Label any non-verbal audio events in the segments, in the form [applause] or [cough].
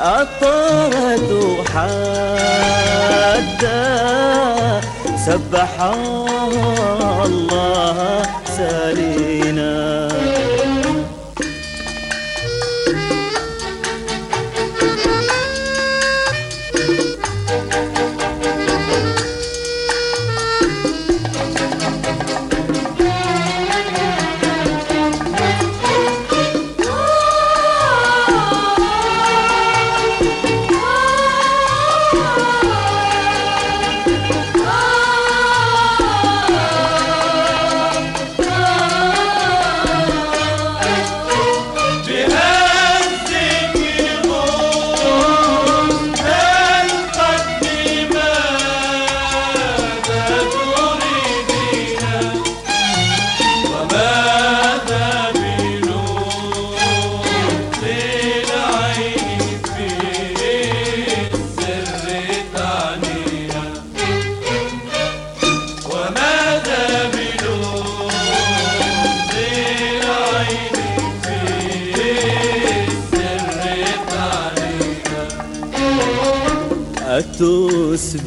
أطرد حتى سبح الله سلام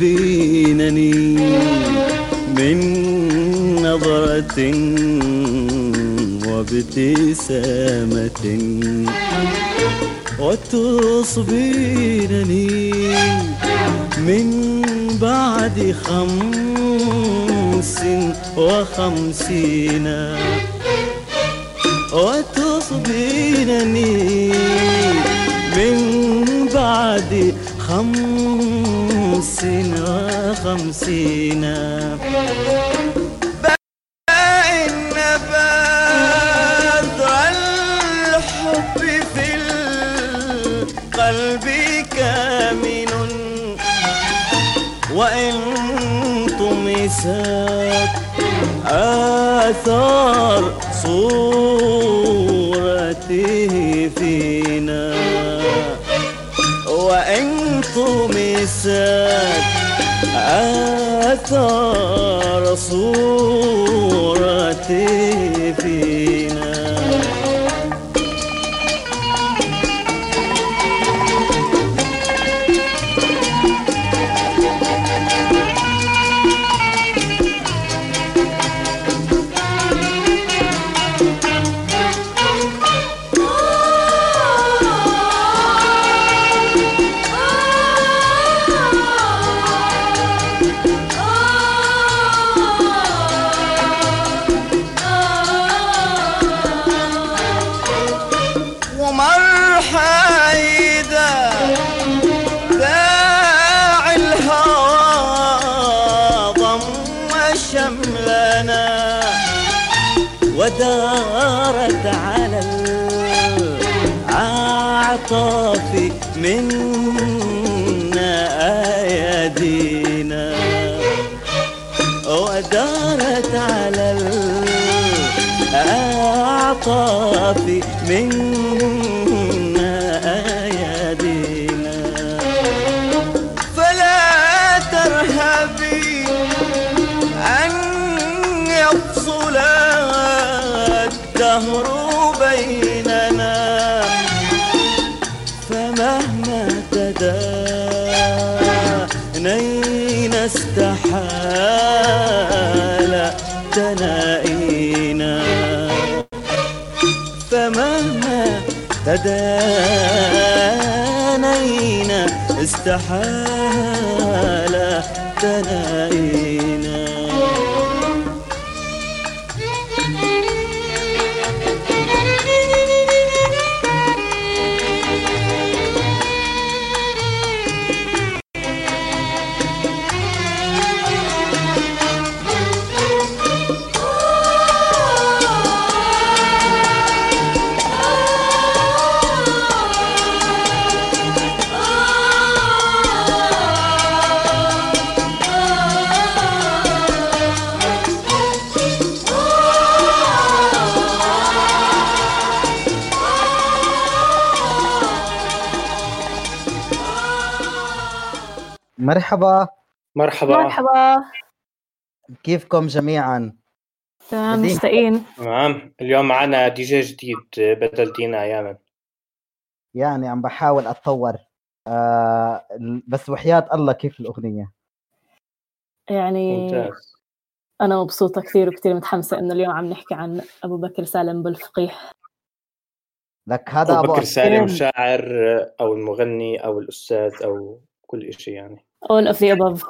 بينني من نظرة وابتسامة. وتصبينني من بعد خمس وخمسين. see فمهما تدانينا استحال تنائينا مرحبا. مرحبا. مرحبا. كيفكم جميعا؟ تمام. مشتاقين تمام. اليوم معنا دي جي جديد بدل دينا اياما يعني عم بحاول أتطور. آه بس وحياة الله كيف الأغنية؟ يعني ممتاز. أنا مبسوطة كثير وكثير متحمسة إنه اليوم عم نحكي عن أبو بكر سالم بالفقيه. لك هذا أبو أبو بكر سالم. شاعر أو المغني أو الأستاذ أو كل شيء يعني. All of the above.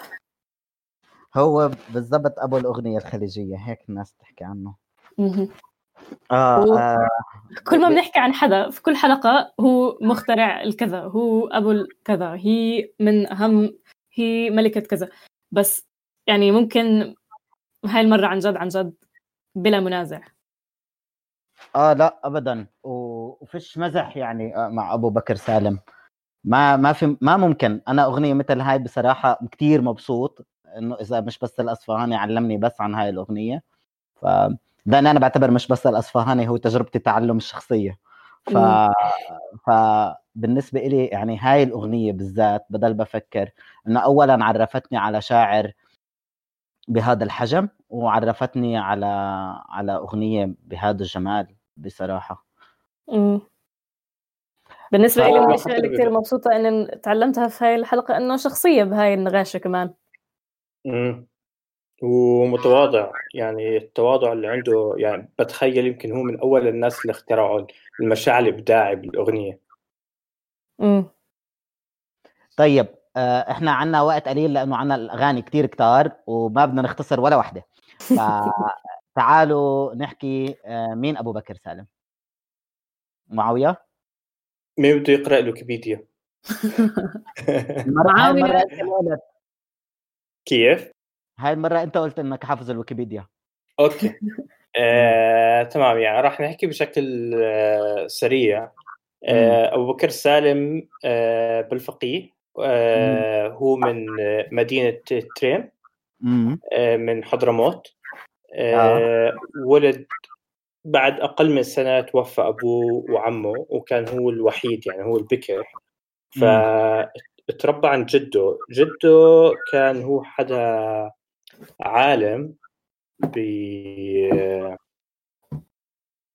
هو بالضبط أبو الأغنية الخليجية هيك الناس تحكي عنه. آه, آه كل ما بنحكي عن حدا في كل حلقة هو مخترع الكذا هو أبو الكذا هي من أهم هي ملكة كذا. بس يعني ممكن هاي المرة عن جد عن جد بلا منازع. آه لا ابدا. وفيش مزح يعني آه، مع أبو بكر سالم. ما ما في ما ممكن أنا أغنية مثل هاي بصراحة كتير مبسوط إنه إذا مش بس الأصفهاني علمني بس عن هاي الأغنية ف لأن أنا بعتبر مش بس الأصفهاني هو تجربتي التعلم الشخصية ف. فبالنسبه إلي يعني هاي الأغنية بالذات بدل بفكر إنه اولا عرفتني على شاعر بهذا الحجم وعرفتني على على أغنية بهذا الجمال بصراحة مم. بالنسبة لي من الأشياء اللي كثير مبسوطة إن تعلمتها في هاي الحلقة إنه شخصية بهاي النغاشة كمان. مم. ومتواضع. يعني التواضع اللي عنده يعني بتخيل يمكن هو من أول الناس اللي اخترعوا المشاعر الإبداعي بالأغنية. مم. طيب آه، إحنا عنا وقت قليل لأنه عنا الاغاني كتير كتار وما بدنا نختصر ولا واحدة فتعالوا [laughs] نحكي آه، مين أبو بكر سالم؟ معاوية؟ مين بده يقرأ الويكيبيديا. [laughs] [laughs] المرة- هاي معاوية. المره أنت اللي قلت. كيف؟ هاي المره أنت قلت إنك حافظ الويكيبيديا. okay. [laughs] آه، تمام يعني راح نحكي بشكل آه، سريع. آه، أبو بكر سالم آه، بالفقيه آه، هو من آه، مدينة تريم امم آه، من حضرموت. آه، ولد بعد أقل من سنة توفى أبوه وعمه وكان هو الوحيد يعني هو البكر. فتربى عند جده. جده كان هو حدا عالم ب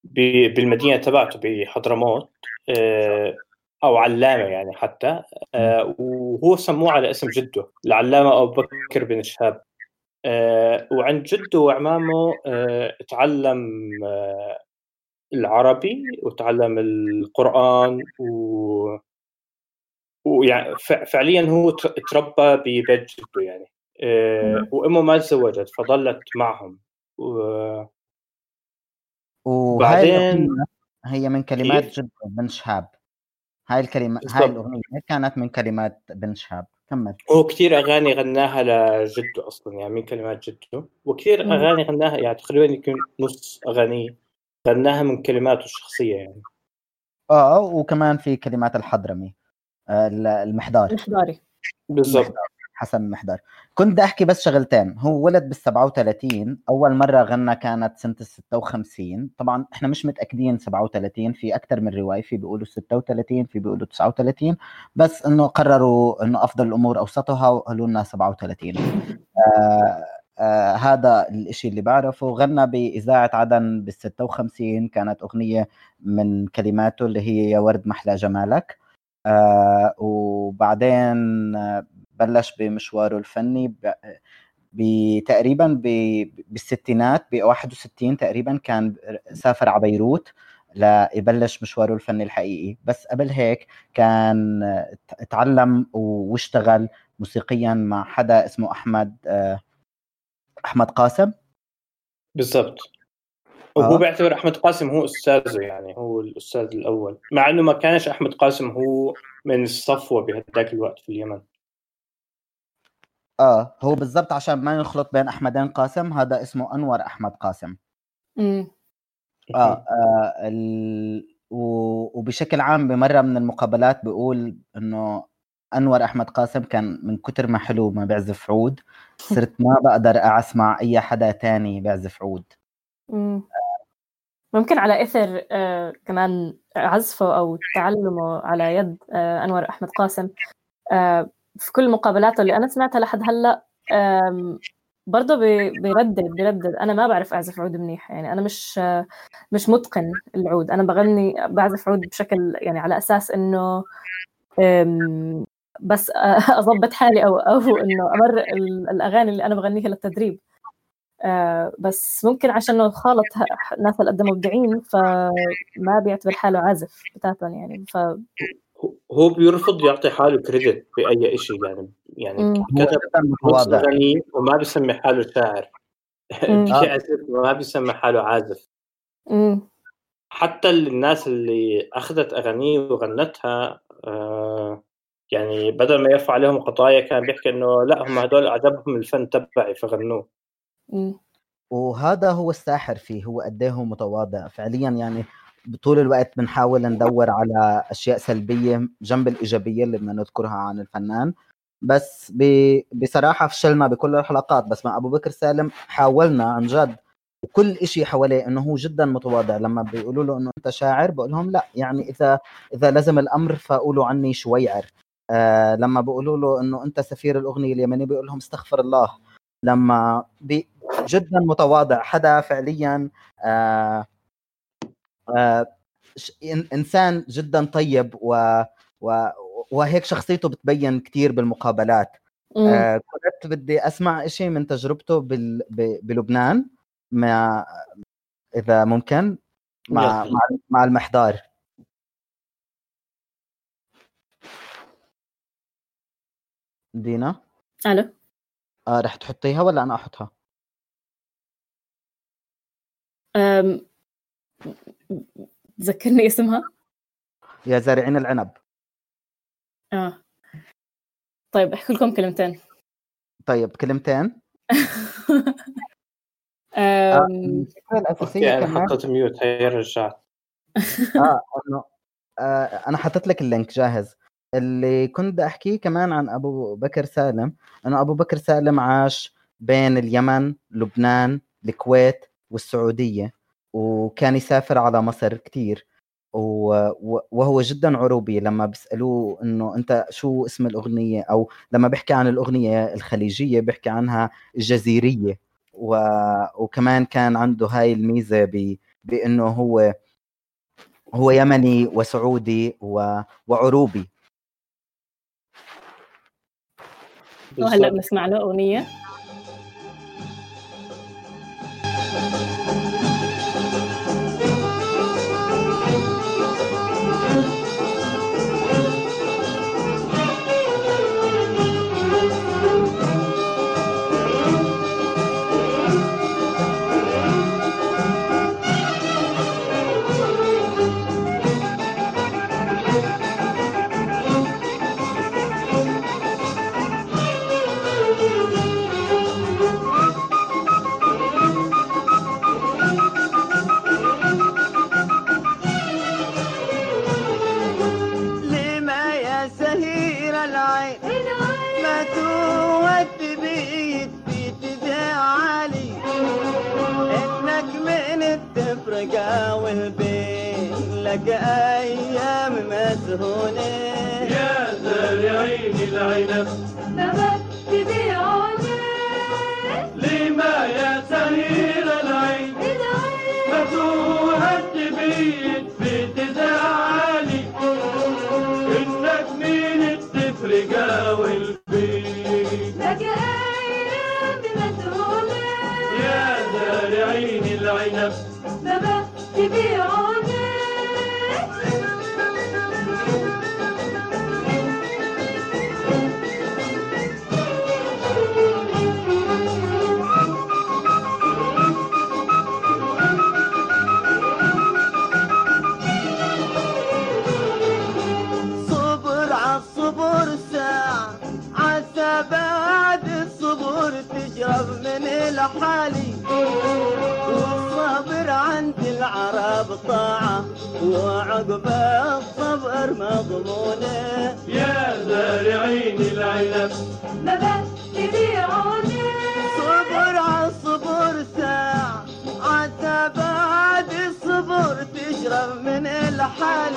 ب- بالمدينة تبعته بحضرموت آه، أو علامة يعني حتى آه، وهو سموه على اسم جده العلامة أبو بكر بن شهاب. وعند جده وعمامه آه، تعلم آه، العربي وتعلم القرآن و ويعني فعليا هو تربى ببيت جده يعني. آه، وأمه ما تزوجت فظلت معهم. و- وهاي بعدين- الأغنية هي من كلمات كيف؟ جد بن شهاب. هاي بالضبط. هاي الأغنية كانت من كلمات بن شهاب. كمل. هو كثير أغاني غناها لجده أصلا يعني من كلمات جده وكثير مم. أغاني غناها يعني تقريبا يمكن نص اغانيه غناها من كلماته الشخصية يعني. آه وكمان في كلمات الحضرمي آه، ال- المحضار محضاري بالضبط. حسن المحضر كنت بدي أحكي بس شغلتين. هو ولد بال 37 أول مرة غنى كانت سنة ال 56 طبعا إحنا مش متأكدين 37 في أكثر من رواية في بيقولوا 36 في بيقولوا 39 بس إنه قرروا إنه أفضل الأمور أوسطها وقالوا لنا 37 آه آه هذا الإشي اللي بعرفه. غنى بإذاعة عدن بال 56 كانت أغنية من كلماته اللي هي يا ورد محلى جمالك آه وبعدين بلش بمشواره الفني ب- ب- تقريبا ب- بالستينات ب 61 تقريبا كان سافر على بيروت ليبلش مشواره الفني الحقيقي. بس قبل هيك كان آه، تعلم واشتغل موسيقيا مع حدا اسمه أحمد آه، أحمد قاسم. بالضبط. وهو آه. بيعتبر أحمد قاسم هو أستاذه يعني هو الأستاذ الأول. مع إنه ما كانش أحمد قاسم هو من الصفوة بهذاك الوقت في اليمن. آه هو بالضبط عشان ما نخلط بين أحمدين قاسم هذا اسمه أنور أحمد قاسم مم. آه, آه ال... و... وبشكل عام بمرة من المقابلات بيقول إنه أنور أحمد قاسم كان من كتر ما حلو ما بيعزف عود صرت ما بقدر اسمع أي حدا تاني بيعزف عود مم. ممكن على إثر آه كمان عزفه أو تعلمه على يد آه أنور أحمد قاسم آه في كل مقابلاته اللي أنا سمعتها لحد هلأ برضه بي- بيردد بيردد. أنا ما بعرف أعزف عود منيح يعني أنا مش مش متقن العود. أنا بغني بعزف عود بشكل يعني على أساس إنه بس [laughs] اضبط حالي أو أو إنه أمر ال- الأغاني اللي أنا بغنيها للتدريب. آه، بس ممكن عشان خالط اللي قدموا مبدعين فما بيعتبر حاله عازف بتاتا يعني. ف هو بيرفض يعطي حاله كريدت باي شيء يعني يعني كتب اغانيه وما بيسمي حاله شاعر. [laughs] وما بيسمي حاله عازف. حتى الناس اللي أخذت أغانيه وغنتها آه يعني بدل ما يرفع عليهم قضايا كان بيحكي إنه لا هم هدول أعجبهم الفن تبعي فغنوه. وهذا هو الساحر فيه هو قد إيه هو متواضع. فعليا يعني طول الوقت بنحاول ندور على أشياء سلبية جنب الإيجابية اللي بدنا نذكرها عن الفنان. بس ب... بصراحة فشلنا بكل الحلقات بس مع أبو بكر سالم حاولنا عن جد وكل إشي حواليه إنه هو جدا متواضع. لما بيقولوا له إنه أنت شاعر بقول لهم لا يعني إذا إذا لزم الأمر فقولوا عني شويعر آه لما بيقولوا له إنه أنت سفير الأغنية اليمنية بيقول لهم استغفر الله. لما بي جدا متواضع حدا فعليا آه إنسان جدا طيب و, و وهيك شخصيته بتبين كتير بالمقابلات. آه كنت بدي أسمع إشي من تجربته بال... ب... بلبنان مع إذا ممكن مع. مع, مع المحضار. دينا؟ ألو. آه رح تحطيها ولا أنا أحطها؟ أم، ذكرني اسمها؟ يا زارعين العنب. آه. طيب أحكي لكم كلمتين. طيب كلمتين. [laughs] الفكرة الاساسيه أوكي أنا حطيت ميوت هي رجعت آه إنه آه أنا حطيت لك اللينك جاهز. اللي كنت بدي احكيه كمان عن أبو بكر سالم إنه أبو بكر سالم عاش بين اليمن لبنان الكويت والسعودية. وكان يسافر على مصر و- وهو جدا عروبي. لما بيسألوه إنه أنت شو اسم الأغنية أو لما بيحكي عن الأغنية الخليجية بيحكي عنها الجزيرية. و... وكمان كان عنده هاي الميزة ب... بإنه هو هو يمني وسعودي و... وعروبي. وهلأ. بنسمع له أغنية. مسهونة يا زارعين العنب الحالي والصبر عند العرب طاعة وعقب الصبر مضمونة. يا زارعين العنب. نبت بعونك صبر عالصبر ساعة عسى الصبر تشرب من الحالي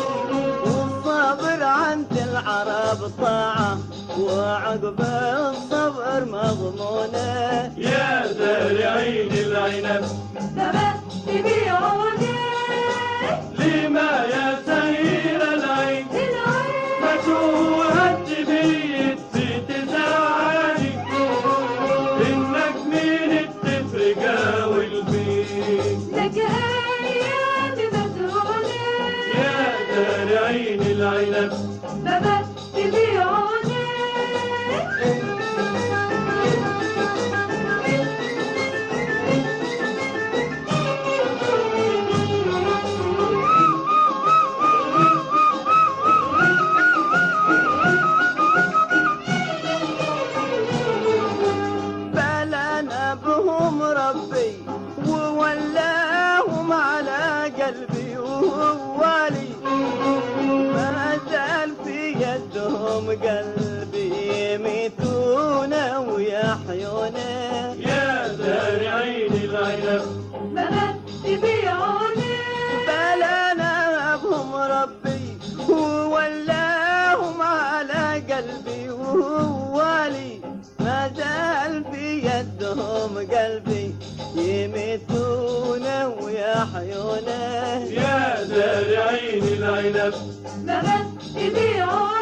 والصبر عند العرب طاعة وعقب الصبر مضمونة. يا زارعين العنب. نبت بعونك لما يا يدهم قلبي يميتون ويحيون يا زارعين العنب نبت بعونك بلنا بهم ربي وولاهم على قلبي ووالي ما زال في يدهم قلبي. ويحيون يا زارعين العنب نبت بعونك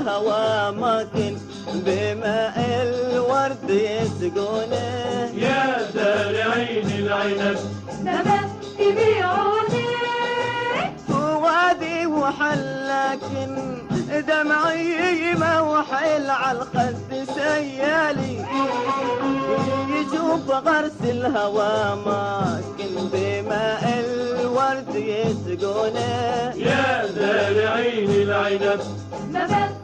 الهوى ماكن بماء الورد يسقونه. يا زارعين العنب. نبات تبيعوني وادي وحلكن دمعي ما وحيل على الخد سيالي. يشوف غرس الهوى ماكن بماء الورد يسقونه. يا زارعين العنب. نبات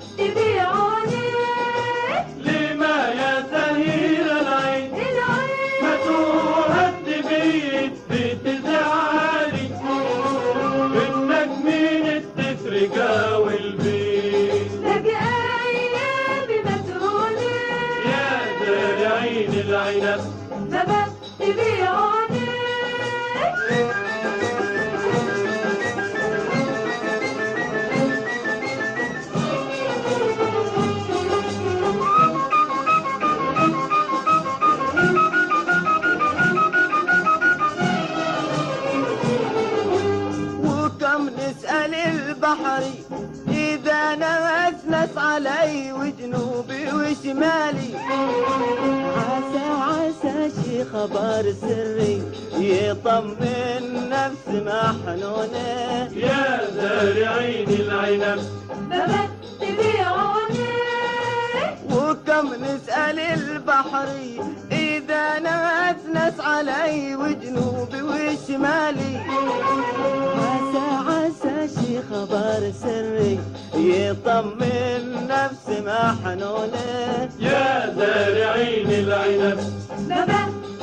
خبر سري يطمن نفس محنونة يا زارعين العنب. نبات تبيعوني وكم نسأل البحر إذا نسنس علي وجنوبي وشمالي. عسى عسى شي خبر سري يطمن نفس محنونة يا زارعين العنب. نبات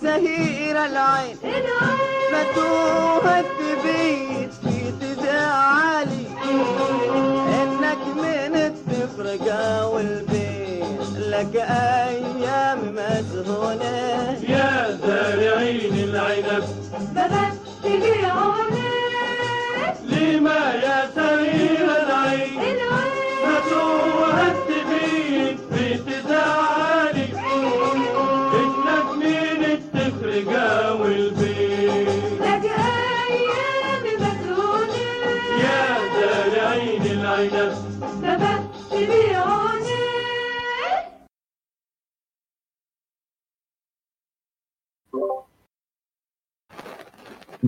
سهير العين. العين ما توهد بيت في تزعلي إنك من التفرقة والبيت. لك أيام مسهونة يا زارعين العنب. نبات تبيعوني لما يا العين العين.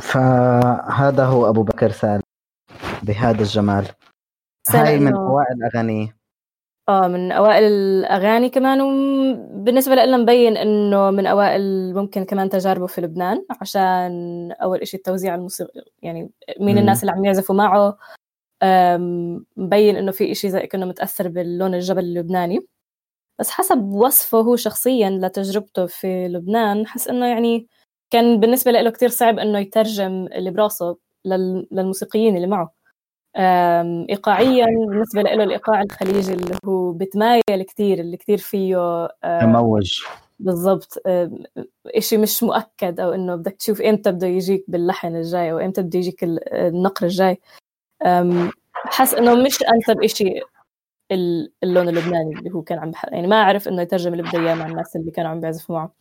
فهذا هو أبو بكر سالم بهذا الجمال. هاي من أوائل اغانيه آه من أوائل الأغاني كمان وبالنسبه لنا مبين إنه من أوائل ممكن كمان تجاربه في لبنان عشان أول إشي التوزيع الموسيقي يعني مين. الناس اللي عم يعزفوا معه. مبين إنه في إشي زي كانه متأثر باللون الجبل اللبناني. بس حسب وصفه هو شخصيا لتجربته في لبنان حس إنه يعني كان بالنسبة له كتير صعب إنه يترجم اللي براسه لل- للموسيقيين اللي معه. ايقاعيا بالنسبة له الإيقاع الخليجي اللي هو بتمايل كتير اللي كتير فيه أم، مموج بالضبط. أم، إشي مش مؤكد أو إنه بدك تشوف إمتى بده يجيك باللحن الجاي أو إمتى بده يجيك ال- النقر الجاي. حس إنه مش أنسب إشي ال- اللون اللبناني اللي هو كان عم بح... يعني ما أعرف إنه يترجم اللي بده إياه مع الناس اللي كانوا عم بيعزفوا معه.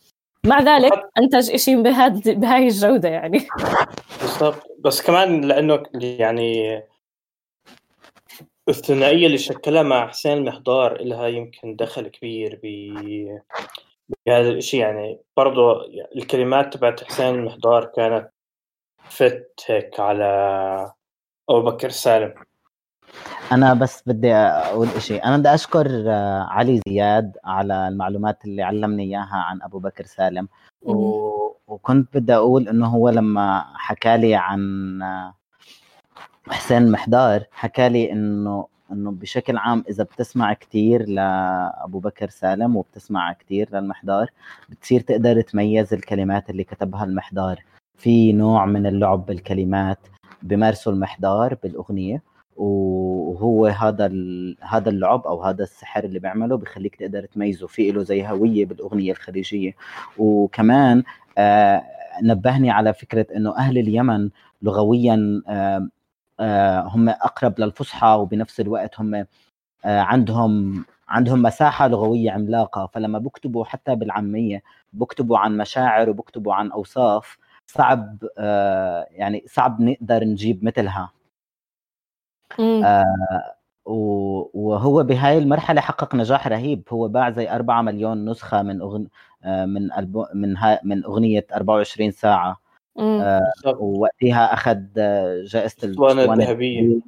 مع ذلك انتج إشي بهاد بهاي الجودة يعني. بالضبط. بس كمان لأنه يعني الثنائية اللي شكلها مع حسين المحضار لها يمكن دخل كبير ب- بهذا الشيء يعني برضو الكلمات تبعت حسين المحضار كانت فت هيك على أبو بكر سالم. أنا بس بدي أقول شيء أنا بدي أشكر آه، علي زياد على المعلومات اللي علمني إياها عن أبو بكر سالم. و... وكنت بدي أقول إنه هو لما حكى لي عن آه، حسين محدار حكى لي إنه إنه بشكل عام إذا بتسمع كتير لأبو بكر سالم وبتسمع كتير للمحضار بتصير تقدر تميز الكلمات اللي كتبها المحضار في نوع من اللعب بالكلمات بمارسه المحضار بالأغنية. وهو هذا هذا اللعب أو هذا السحر اللي بيعمله بخليك تقدر تميزه في له زي هوية بالأغنية الخليجية وكمان آه نبهني على فكرة إنه أهل اليمن لغويا آه آه هم أقرب للفصحى وبنفس الوقت هم عندهم عندهم مساحة لغوية عملاقة فلما بكتبوا حتى بالعامية بكتبوا عن مشاعر وبكتبوا عن أوصاف صعب يعني صعب نقدر نجيب مثلها. آه و- وهو بهاي المرحلة حقق نجاح رهيب هو باع زي 4 مليون نسخة من أغن... آه من ألبو... من ها... من أغنية 24 ساعة مم. آه. ووقتها أخذ آه، جائزة الأسطوانة الأسطوانة الذهبية.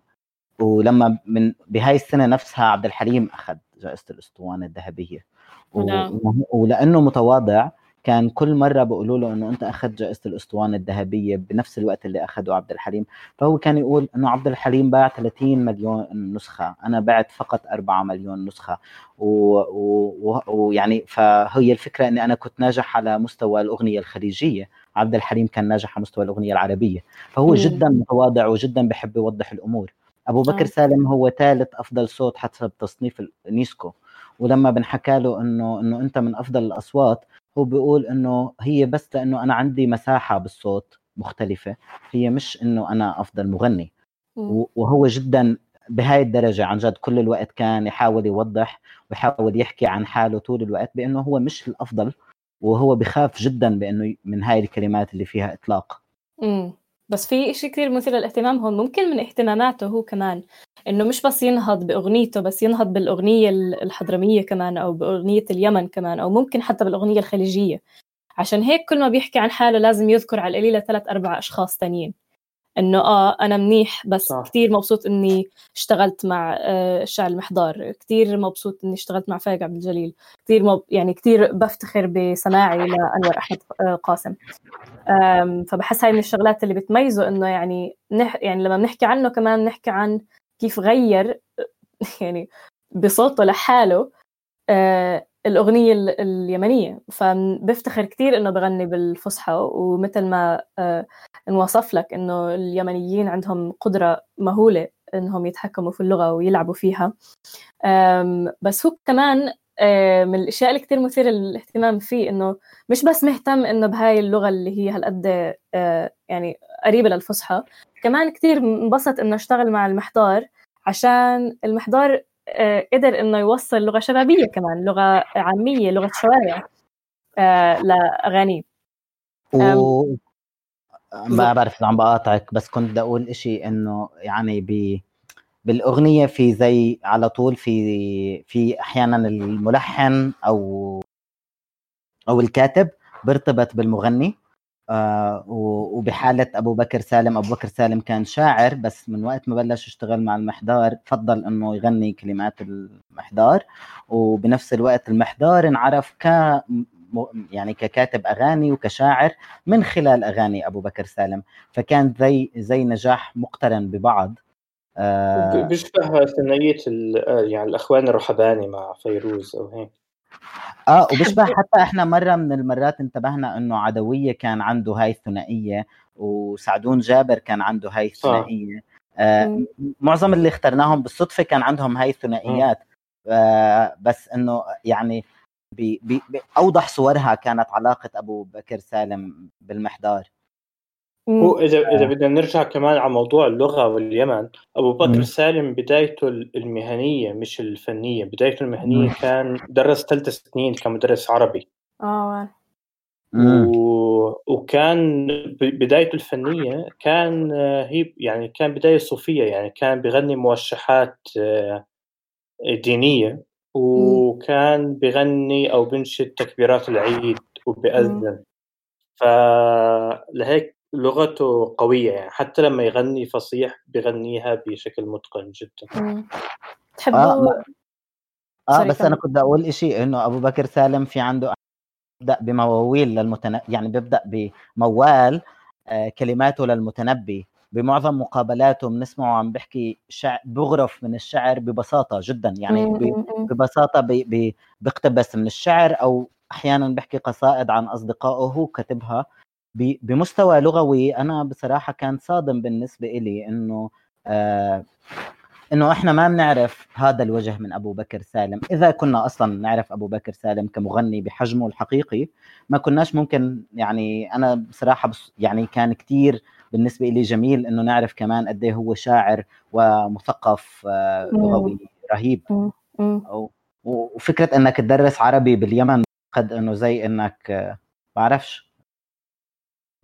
ولما من بهاي السنة نفسها عبد الحليم أخذ جائزة الأسطوانة الذهبية و... نعم. ولأنه متواضع كان كل مرة بيقولوا له إنه أنت أخذت جائزة الأسطوانة الذهبية بنفس الوقت اللي أخذه عبد الحليم فهو كان يقول إنه عبد الحليم باع 30 مليون نسخة أنا بعت فقط 4 مليون نسخة ويعني و... و... ويعني فهي الفكرة إني أنا كنت ناجح على مستوى الأغنية الخليجية عبد الحليم كان ناجح على مستوى الأغنية العربية فهو مم. جدا متواضع وجدا بحب يوضح الأمور أبو بكر آه. سالم هو ثالث أفضل صوت حسب تصنيف النيسكو ولما بنحكى له إنه إنه أنت من أفضل الأصوات هو بيقول إنه هي بس لأنه أنا عندي مساحة بالصوت مختلفة هي مش إنه أنا أفضل مغني. وهو جدا بهاي الدرجة عن جد كل الوقت كان يحاول يوضح ويحاول يحكي عن حاله طول الوقت بأنه هو مش الأفضل وهو بخاف جدا بأنه من هاي الكلمات اللي فيها إطلاق. امم بس في شيء كثير مثير للاهتمام هون ممكن من اهتماماته هو كمان إنه مش بس ينهض بأغنيته بس ينهض بالأغنية ال- الحضرمية كمان أو بأغنية اليمن كمان أو ممكن حتى بالأغنية الخليجية. عشان هيك كل ما بيحكي عن حاله لازم يذكر على القليلة ثلاث أربع أشخاص تانيين. إنه آه أنا منيح بس صح. كثير مبسوط إني اشتغلت مع آه الشاعر المحضار كثير مبسوط إني اشتغلت مع فايق عبد الجليل. كثير مب... يعني كثير بفتخر بسماعي لأنور أحمد آه، قاسم. فبحس هاي من الشغلات اللي بتميزه إنه يعني نح يعني لما بنحكي عنه كمان نحكي عن كيف غير [laughs] يعني بصوته لحاله آه، الأغنية ال- اليمنية. فبفتخر كتير إنه بغني بالفصحى ومثل ما آه، انوصف لك إنه اليمنيين عندهم قدرة مهولة إنهم يتحكموا في اللغة ويلعبوا فيها. بس هو كمان آه، من الأشياء اللي كتير مثيرة للاهتمام فيه إنه مش بس مهتم إنه بهاي اللغة اللي هي هالقد آه، يعني قريبة للفصحى كمان كتير انبسط إنه اشتغل مع المحضار عشان المحضار قدر إنه يوصل لغة شبابية كمان لغة عامية لغة شوارع آه، لأغانيه و ما بعرف إذا عم بقاطعك بس كنت بدي أقول إشي إنه يعني ب بالأغنية في زي على طول في في أحيانا الملحن أو أو الكاتب بيرتبط بالمغني. آه و- وبحالة أبو بكر سالم أبو بكر سالم كان شاعر بس من وقت ما بلش يشتغل مع المحضار فضل إنه يغني كلمات المحضار وبنفس الوقت المحضار انعرف ك يعني ككاتب أغاني وكشاعر من خلال أغاني أبو بكر سالم. فكان زي زي نجاح مقترن ببعض. آه بيشبه آه، يعني الأخوان الرحباني مع فيروز أو هيك. آه [laughs] وبيشبه حتى إحنا مرة من المرات انتبهنا إنه عدوية كان عنده هاي الثنائية وسعدون جابر كان عنده هاي الثنائية. آه. معظم اللي اخترناهم بالصدفة كان عندهم هاي الثنائيات. آه بس إنه يعني بي بي اوضح صورها كانت علاقة أبو بكر سالم بالمحضار. هو إذا إذا بدنا نرجع كمان على موضوع اللغة واليمن أبو بكر مم. سالم بدايته المهنية مش الفنية بدايته المهنية مم. كان درس ثلاث سنين كمدرس عربي. آه. و... وكان ب- بدايته الفنية كان آه، هي يعني كان بداية صوفية يعني كان بغني موشحات آه، دينية وكان بغني أو بنشد تكبيرات العيد وبأذن. فلهيك لغته قوية يعني حتى لما يغني فصيح بغنيها بشكل متقن جدا آه، ما- آه سوري بس أنا كمل. كنت بدي أقول شيء إنه أبو بكر سالم في عنده بيبدأ بمواويل للمتن يعني بيبدأ بموال آه كلماته للمتنبي بمعظم مقابلاته بنسمعه عم بيحكي شع... بغرف من الشعر ببساطة جدا يعني ب... مم. ببساطة بي... بي... بيقتبس من الشعر أو أحيانا بيحكي قصائد عن أصدقائه هو كتبها. بمستوى لغوي أنا بصراحة كان صادم بالنسبة إلي إنه آه... إنه إحنا ما بنعرف هذا الوجه من أبو بكر سالم. إذا كنا أصلا نعرف أبو بكر سالم كمغني بحجمه الحقيقي ما كناش ممكن يعني أنا بصراحة بس يعني كان كتير بالنسبة لي جميل إنه نعرف كمان قد إيه هو شاعر ومثقف آه،. لغوي رهيب. وفكرة إنك تدرس عربي باليمن قد إنه زي إنك آه، بعرفش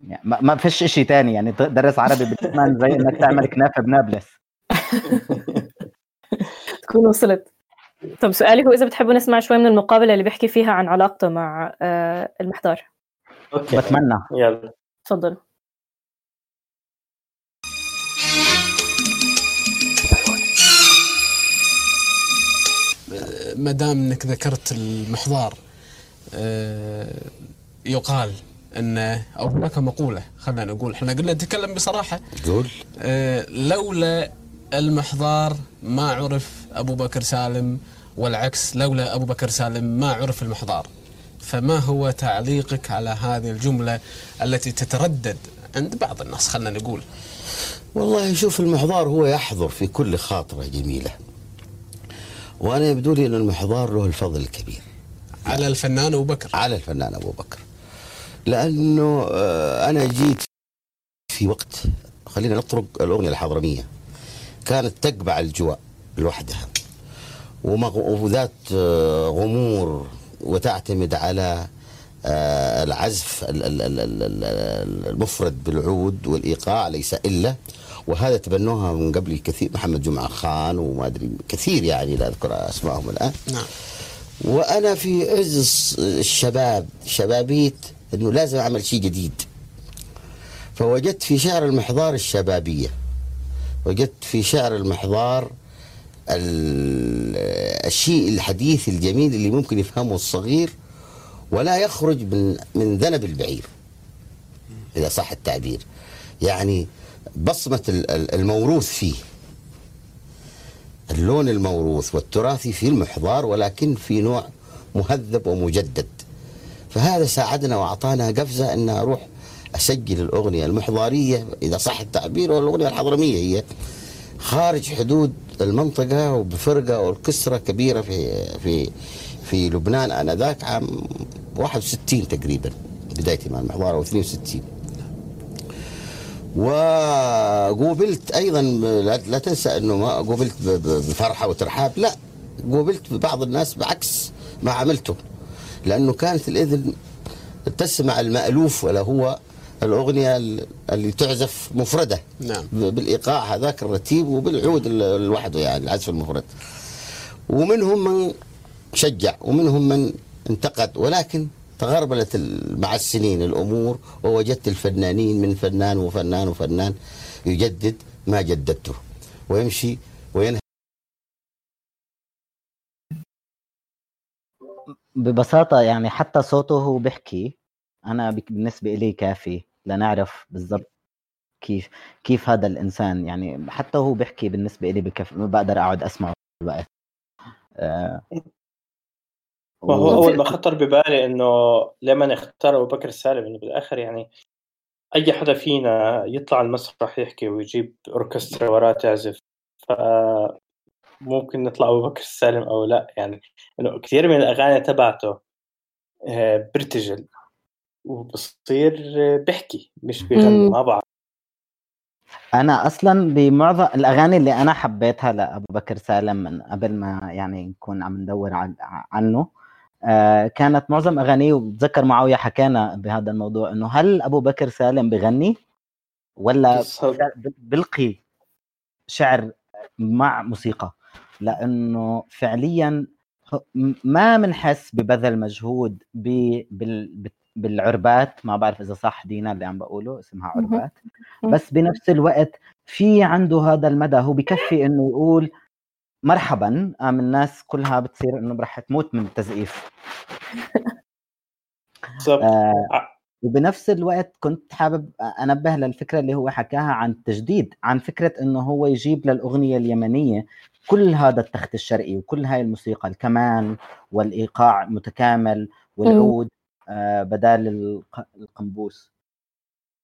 يعني ما ما فيش شيء تاني. يعني تدرس عربي باليمن زي إنك تعمل كنافة بنابلس. [laughs] تكون وصلت. طب سؤالي هو إذا بتحبوا نسمع شوي من المقابلة اللي بيحكي فيها عن علاقته مع آه، المحضار أوكي. بتمنى. يلا. تفضلوا ما دام إنك ذكرت المحضار آه، يقال إن أو هناك مقولة. خلينا نقول. إحنا قلنا نتكلم بصراحة. قول. آه، لولا المحضار ما عرف أبو بكر سالم والعكس لولا أبو بكر سالم ما عرف المحضار. فما هو تعليقك على هذه الجملة التي تتردد عند بعض الناس؟ خلينا نقول. والله شوف المحضار هو يحضر في كل خاطرة جميلة. وأنا يبدو لي أن المحضار له الفضل الكبير. على الفنان أبو بكر. على الفنان أبو بكر. لأنه آه، أنا جيت في وقت خلينا نطرق الأغنية الحضرمية. كانت تقبع الجواء لوحدها. وذات آه، غمور وتعتمد على آه، العزف ال- ال- ال- ال- ال- المفرد بالعود والإيقاع ليس إلا. وهذا تبنوها من قبل كثير محمد جمعة خان وما أدري كثير يعني لا أذكر أسمائهم الآن. نعم. وأنا في عز الشباب شبابيت انه لازم أعمل شيء جديد. فوجدت في شعر المحضار الشبابية. وجدت في شعر المحضار ال- الشيء الحديث الجميل اللي ممكن يفهمه الصغير ولا يخرج من من ذنب البعير. إذا صح التعبير. يعني بصمة ال- ال- الموروث فيه. اللون الموروث والتراثي في المحضار ولكن في نوع مهذب ومجدد. فهذا ساعدنا وأعطانا قفزة إن أروح أسجل الأغنية المحضاريه إذا صح التعبير والأغنية الحضرمية هي خارج حدود المنطقة وبفرقة أوركسترا كبيرة في في في لبنان آنذاك عام 61 تقريبا بدايتي مع المحضار أو 62 وقوبلت أيضا لا تنسى إنه ما قوبلت بفرحة وترحاب لا قوبلت ببعض الناس بعكس ما عملته. لأنه كانت الإذن تسمع المألوف ولا هو الأغنية ال- اللي تعزف مفردة نعم. ب- بالإيقاع هذاك الرتيب وبالعود ال- لوحده يعني العزف المفرد ومنهم من شجع ومنهم من انتقد ولكن تغربلت مع السنين الأمور ووجدت الفنانين من فنان وفنان وفنان يجدد ما جددته ويمشي وينهى ببساطة يعني حتى صوته هو بيحكي أنا بك- بالنسبة إلي كافي لنعرف بالضبط كيف كيف هذا الإنسان يعني حتى هو بيحكي بالنسبة إلي بكفي ما بقدر أقعد أسمعه الوقت آه. وهو و- أول ما خطر ببالي إنه لما اختار أبو بكر سالم إنه بالآخر يعني أي حدا فينا يطلع المسرح يحكي ويجيب أوركسترا وراه تعزف. ف ممكن نطلع أبو بكر سالم أو لا يعني إنه كثير من الأغاني تبعته آه، بيرتجل وبصير آه، بيحكي مش بيغني. ما بعرف أنا أصلا بمعظم الأغاني اللي أنا حبيتها لأبو بكر سالم من قبل ما يعني نكون عم ندور عن عنه آه كانت معظم أغانيه وبتذكر معاوية حكانا بهذا الموضوع إنه هل أبو بكر سالم بغني ولا. بلقي شعر مع موسيقى لأنه فعليا ما بنحس ببذل مجهود ب- بال- بالعربات. ما بعرف إذا صح دينا اللي عم بقوله اسمها. عربات. بس بنفس الوقت في عنده هذا المدى. هو بكفي إنه يقول مرحبا قام الناس كلها بتصير إنه رح تموت من التزقيف [laughs] آه ع- وبنفس الوقت كنت حابب أنبه للفكرة اللي هو حكاها عن التجديد عن فكرة إنه هو يجيب للأغنية اليمنية كل هذا التخت الشرقي وكل هاي الموسيقى الكمان والإيقاع متكامل والعود آه بدال الق- القنبوس.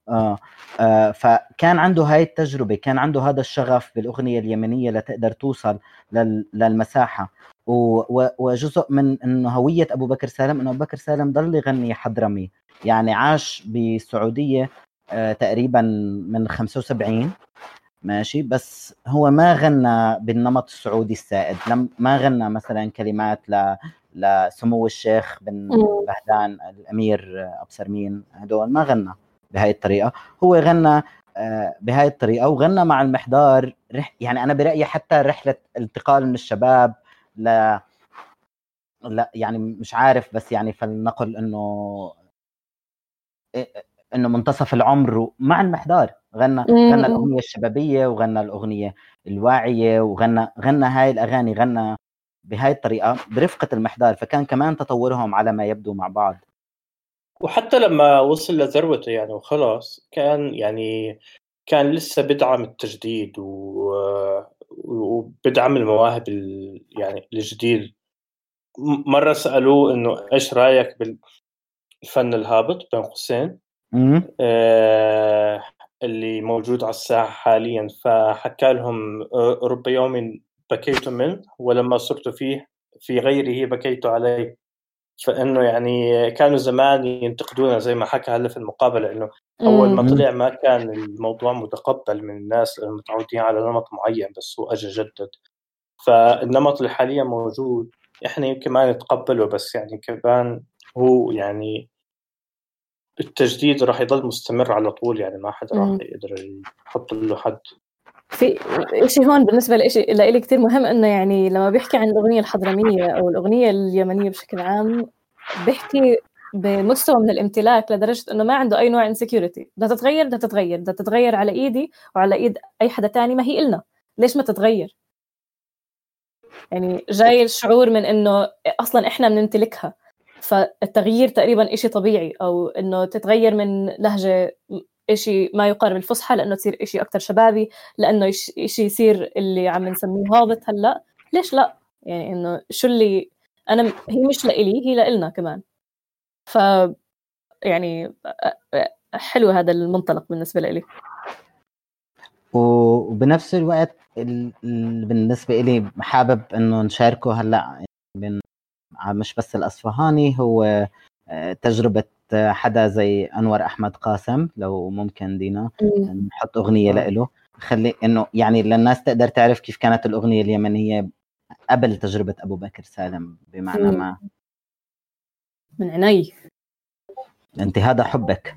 آه. آه فكان عنده هاي التجربة كان عنده هذا الشغف بالأغنية اليمنية لتقدر توصل لل- للمساحة. وجزء من إنه هوية أبو بكر سالم إنه أبو بكر سالم ضل يغني حضرمي. يعني عاش بالسعوديه آه تقريبا من 75 ماشي. بس هو ما غنى بالنمط السعودي السائد. لم ما غنى مثلا كلمات ل لسمو الشيخ بن. بهدان الأمير ابصر مين هدول ما غنى بهاي الطريقة. هو غنى آه، بهاي الطريقة وغنى مع المحضار رح يعني أنا برأيي حتى رحلة انتقال من الشباب ل لا يعني مش عارف بس يعني فلنقل إنه إنه منتصف العمر مع المحضار. غنى مم. غنى الأغنية الشبابية وغنى الأغنية الواعية وغنى غنى هاي الأغاني غنى بهاي الطريقة برفقة المحضار فكان كمان تطورهم على ما يبدو مع بعض وحتى لما وصل لذروته يعني وخلاص كان يعني كان لسه بدعم التجديد و... وبدعم المواهب ال... يعني الجديد م- مرة سألوه إنه إيش رأيك بالفن الهابط بين قوسين. آه، اللي موجود على الساحة حاليا فحكى لهم رب يوم بكيت منه ولما صرت فيه في غيره بكيت عليه فإنه يعني كانوا زمان ينتقدونا زي ما حكى هلا في المقابلة إنه أول ما مم. طلع ما كان الموضوع متقبل من الناس لأنهم متعودين على نمط معين بس هو أجى جدد فالنمط اللي حاليا موجود إحنا يمكن ما نتقبله بس يعني كمان هو يعني التجديد راح يضل مستمر على طول يعني ما حد راح. يقدر يحط له حد. في شيء هون بالنسبة لإشي لإلي كتير مهم إنه يعني لما بيحكي عن الأغنية الحضرمية أو الأغنية اليمنية بشكل عام بيحكي بمستوى من الامتلاك لدرجة إنه ما عنده أي نوع انسكيورتي بدها تتغير بدها تتغير. بدها تتغير على إيدي وعلى إيد أي حدا تاني ما هي إلنا. ليش ما تتغير؟ يعني جاي الشعور من إنه أصلا إحنا بنمتلكها. فالتغيير تقريبا إشي طبيعي أو إنه تتغير من لهجة إشي ما يقارب الفصحى لأنه تصير إشي أكتر شبابي لأنه إش- إشي يصير اللي عم نسميه هابط هلأ. ليش لأ؟ يعني إنه شو اللي أنا هي مش لإلي هي لإلنا كمان. ف يعني حلو هذا المنطلق بالنسبة لإلي. وبنفس الوقت ال... ال... بالنسبة لي حابب إنه نشاركه هلأ بين مش بس الأصفهاني هو آه، تجربة آه، حدا زي أنور أحمد قاسم لو ممكن دينا نحط أغنية له خلي إنه يعني للناس تقدر تعرف كيف كانت الأغنية اليمنية قبل تجربة أبو بكر سالم بمعنى. ما. من عيني. انت هذا حبك.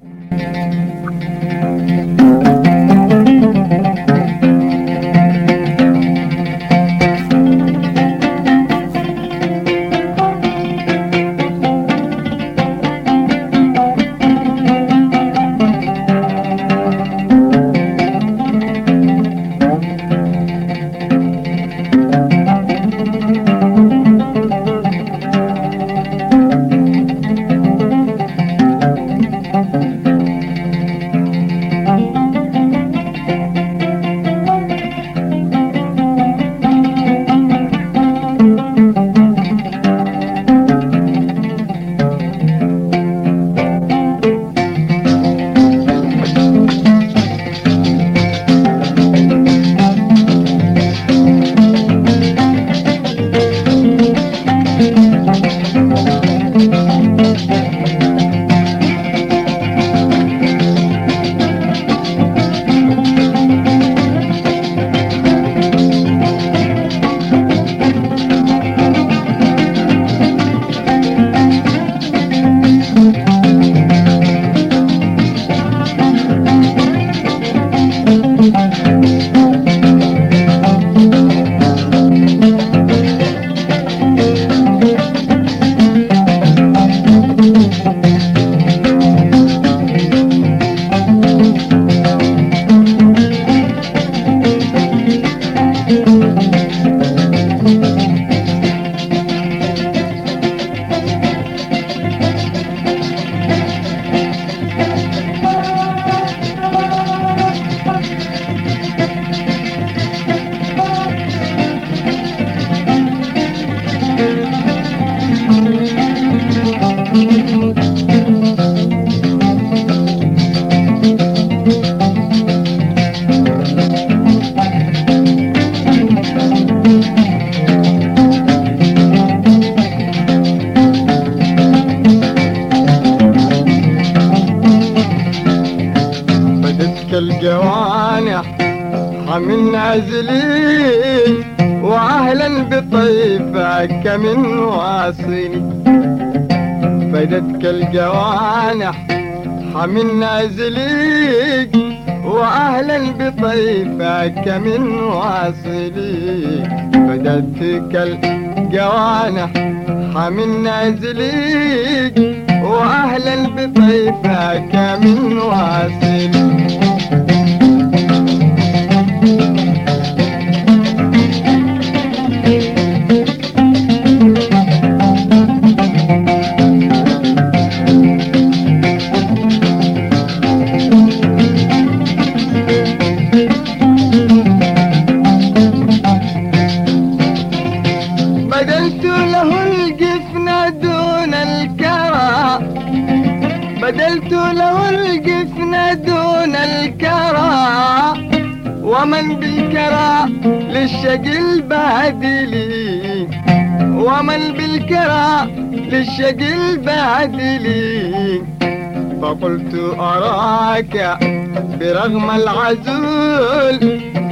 برغم العزول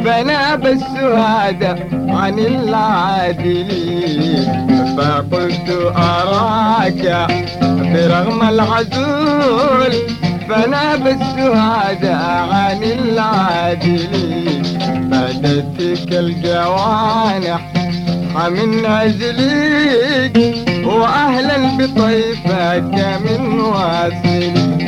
فناب السهاد عن العادلين فقلت أراك برغم العزول فناب السهاد عن العادلين فدتك الجوانح من عزليك وأهلا بطيفك من واصلي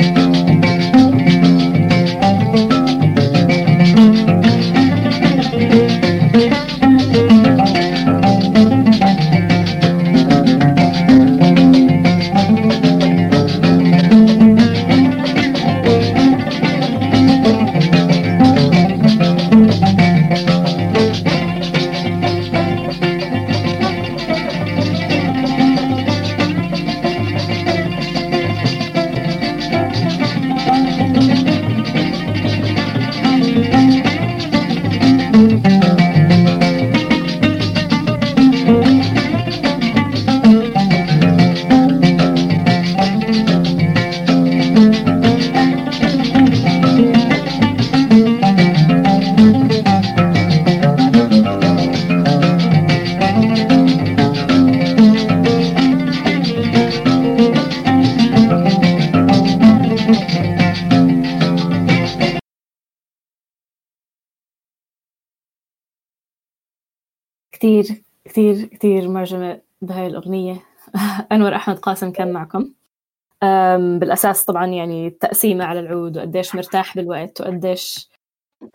أم، بالأساس طبعا يعني التقسيمة على العود وقديش مرتاح بالوقت وقديش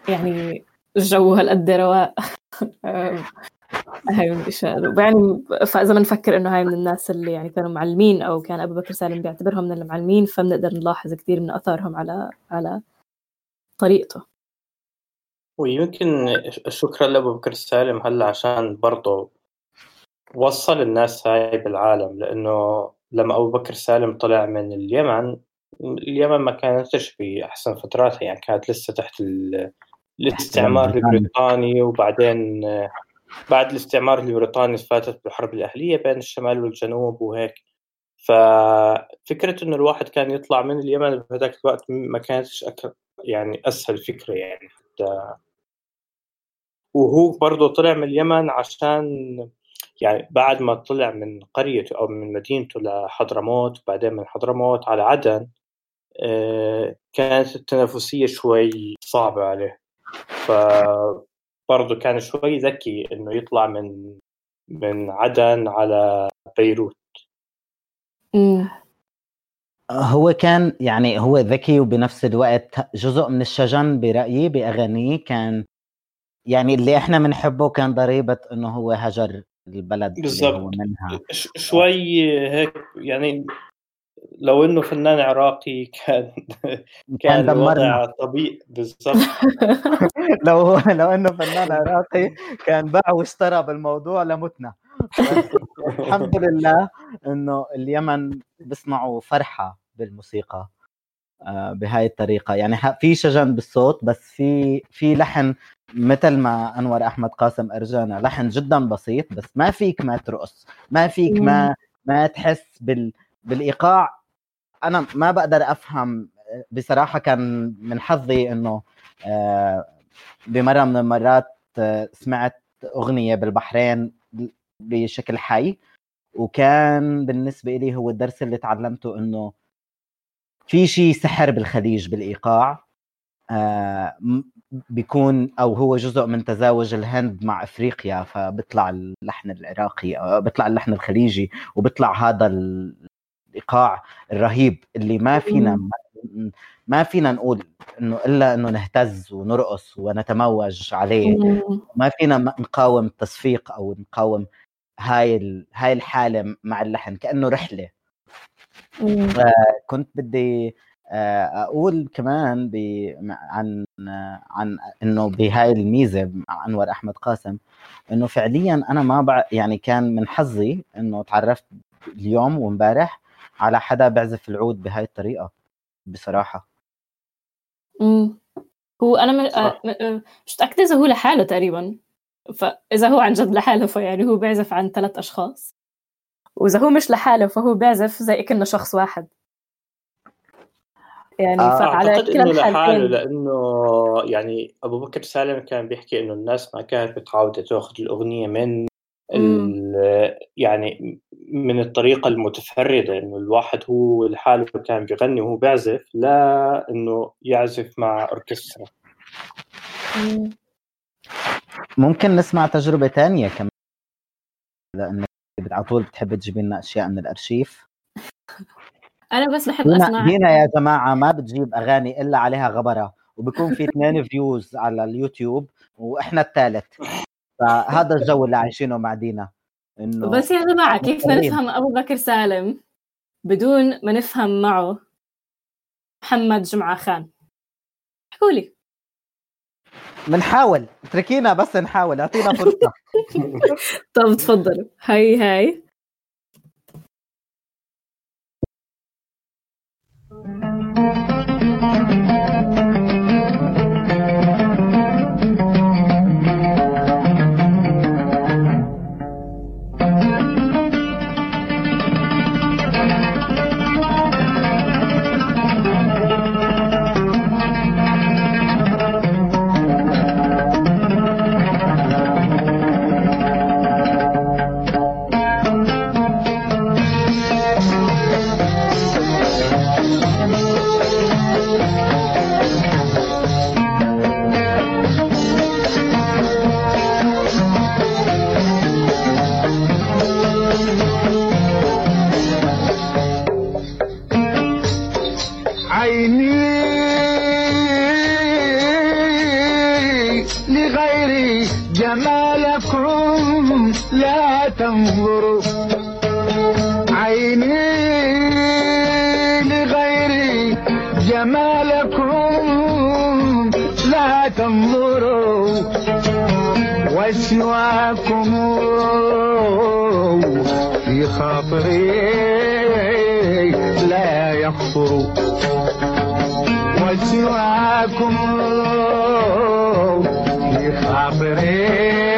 يعني الجو هالقد رواق [laughs] هاي من الأشياء يعني فإذا بنفكر إنه هاي من الناس اللي يعني كانوا معلمين أو كان أبو بكر سالم بيعتبرهم من المعلمين فبنقدر نلاحظ كتير من أثرهم على على طريقته. ويمكن شكرا لأبو بكر السالم هلأ عشان برضه وصل الناس هاي بالعالم لأنه لما أبو بكر سالم طلع من اليمن اليمن ما كانتش بأحسن فتراتها يعني كانت لسه تحت ال- الاستعمار البريطاني. وبعدين بعد الاستعمار البريطاني فاتت بالحرب الأهلية بين الشمال والجنوب وهيك ففكرة إنه الواحد كان يطلع من اليمن بهذاك الوقت ما كانتش أك... يعني أسهل فكرة يعني حتى وهو برضه طلع من اليمن عشان يعني بعد ما طلع من قريته أو من مدينته لحضرموت وبعدين من حضرموت على عدن آه، كانت التنافسية شوي صعبة عليه. فبرضه كان شوي ذكي إنه يطلع من من عدن على بيروت. أمم، هو كان يعني هو ذكي وبنفس الوقت جزء من الشجن برأيي بأغانيه كان يعني اللي إحنا بنحبه كان ضريبة إنه هو هجر البلد اللي بالضبط. هو منها. شوي هيك يعني لو إنه فنان عراقي كان [laughs] كان دمرنا. طبيعي. بالضبط. [laughs] لو لو إنه فنان عراقي كان باع واشترى بالموضوع لمتنا. الحمد [laughs] لله إنه اليمن بيصنعوا فرحة بالموسيقى آه، بهاي الطريقة. يعني في شجن بالصوت بس في في لحن مثل ما أنور أحمد قاسم أرجانا لحن جدا بسيط بس ما فيك ما ترقص ما فيك ما ما تحس بال بالإيقاع. أنا ما بقدر أفهم بصراحة كان من حظي إنه آه، بمرة من المرات آه، سمعت أغنية بالبحرين بشكل حي وكان بالنسبة لي هو الدرس اللي تعلمته إنه في شيء سحر بالخليج بالإيقاع آه، بيكون أو هو جزء من تزاوج الهند مع أفريقيا فبيطلع اللحن العراقي أو بيطلع اللحن الخليجي وبيطلع هذا الإيقاع الرهيب اللي ما فينا ما فينا نقول إنه إلا إنه نهتز ونرقص ونتموج عليه. ما فينا نقاوم التصفيق أو نقاوم هاي هاي الحالة مع اللحن كأنه رحلة. كنت بدي آه، أقول كمان ب... عن آه، عن إنه بهاي الميزة مع أنور أحمد قاسم إنه فعليا أنا ما بع... يعني كان من حظي إنه تعرفت اليوم وإمبارح على حدا بيعزف العود بهاي الطريقة بصراحة. مم. هو أنا م... آه، آه، مش متأكدة إذا هو لحاله تقريبا. فاذا هو عن جد لحاله فيعني هو بيعزف عن ثلاث أشخاص. وإذا هو مش لحاله فهو بيعزف زي كأنه شخص واحد. يعني آه، فعلى كلا إنه لحاله الحالتين لأنه يعني أبو بكر سالم كان بيحكي إنه الناس ما كانت متعودة تأخذ الأغنية من ال- يعني من الطريقة المتفردة إنه الواحد هو لحاله كان بيغني وهو بيعزف لا إنه يعزف مع أوركسترا. مم. ممكن نسمع تجربة تانية كمان لأنك على طول بتحب تجيب لنا أشياء من الأرشيف. [laughs] أنا بس بحب اسمع دينا يا جماعة ما بتجيب أغاني إلا عليها غبرة وبكون في اثنين [laughs] فيوز على اليوتيوب وإحنا الثالث. فهذا الجو اللي عايشينه مع دينا إنه بس يا جماعة كيف مضطرين. نفهم أبو بكر سالم بدون ما نفهم معه محمد جمعة خان؟ احكوا لي. بنحاول اتركينا بس نحاول أعطينا فرصة. [laughs] طب تفضلوا هاي هاي. وسواكم في خاطري لا يخطر وسواكم في خاطري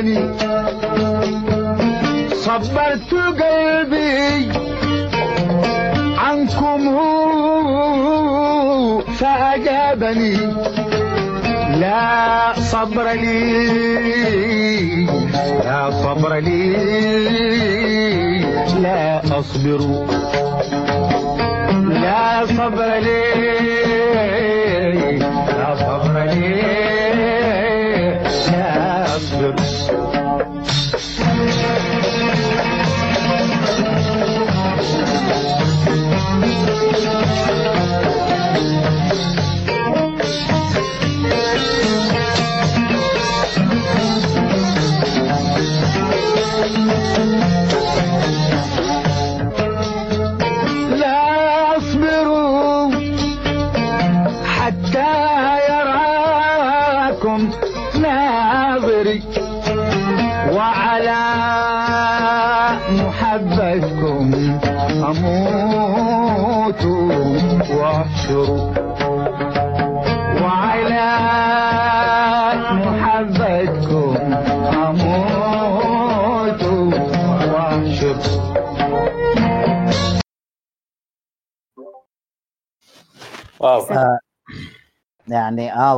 فأجابني صبرت قلبي عنكم فأجابني لا صبر لي لا صبر لي لا أصبر لا صبر لي لا صبر لي لا أصبر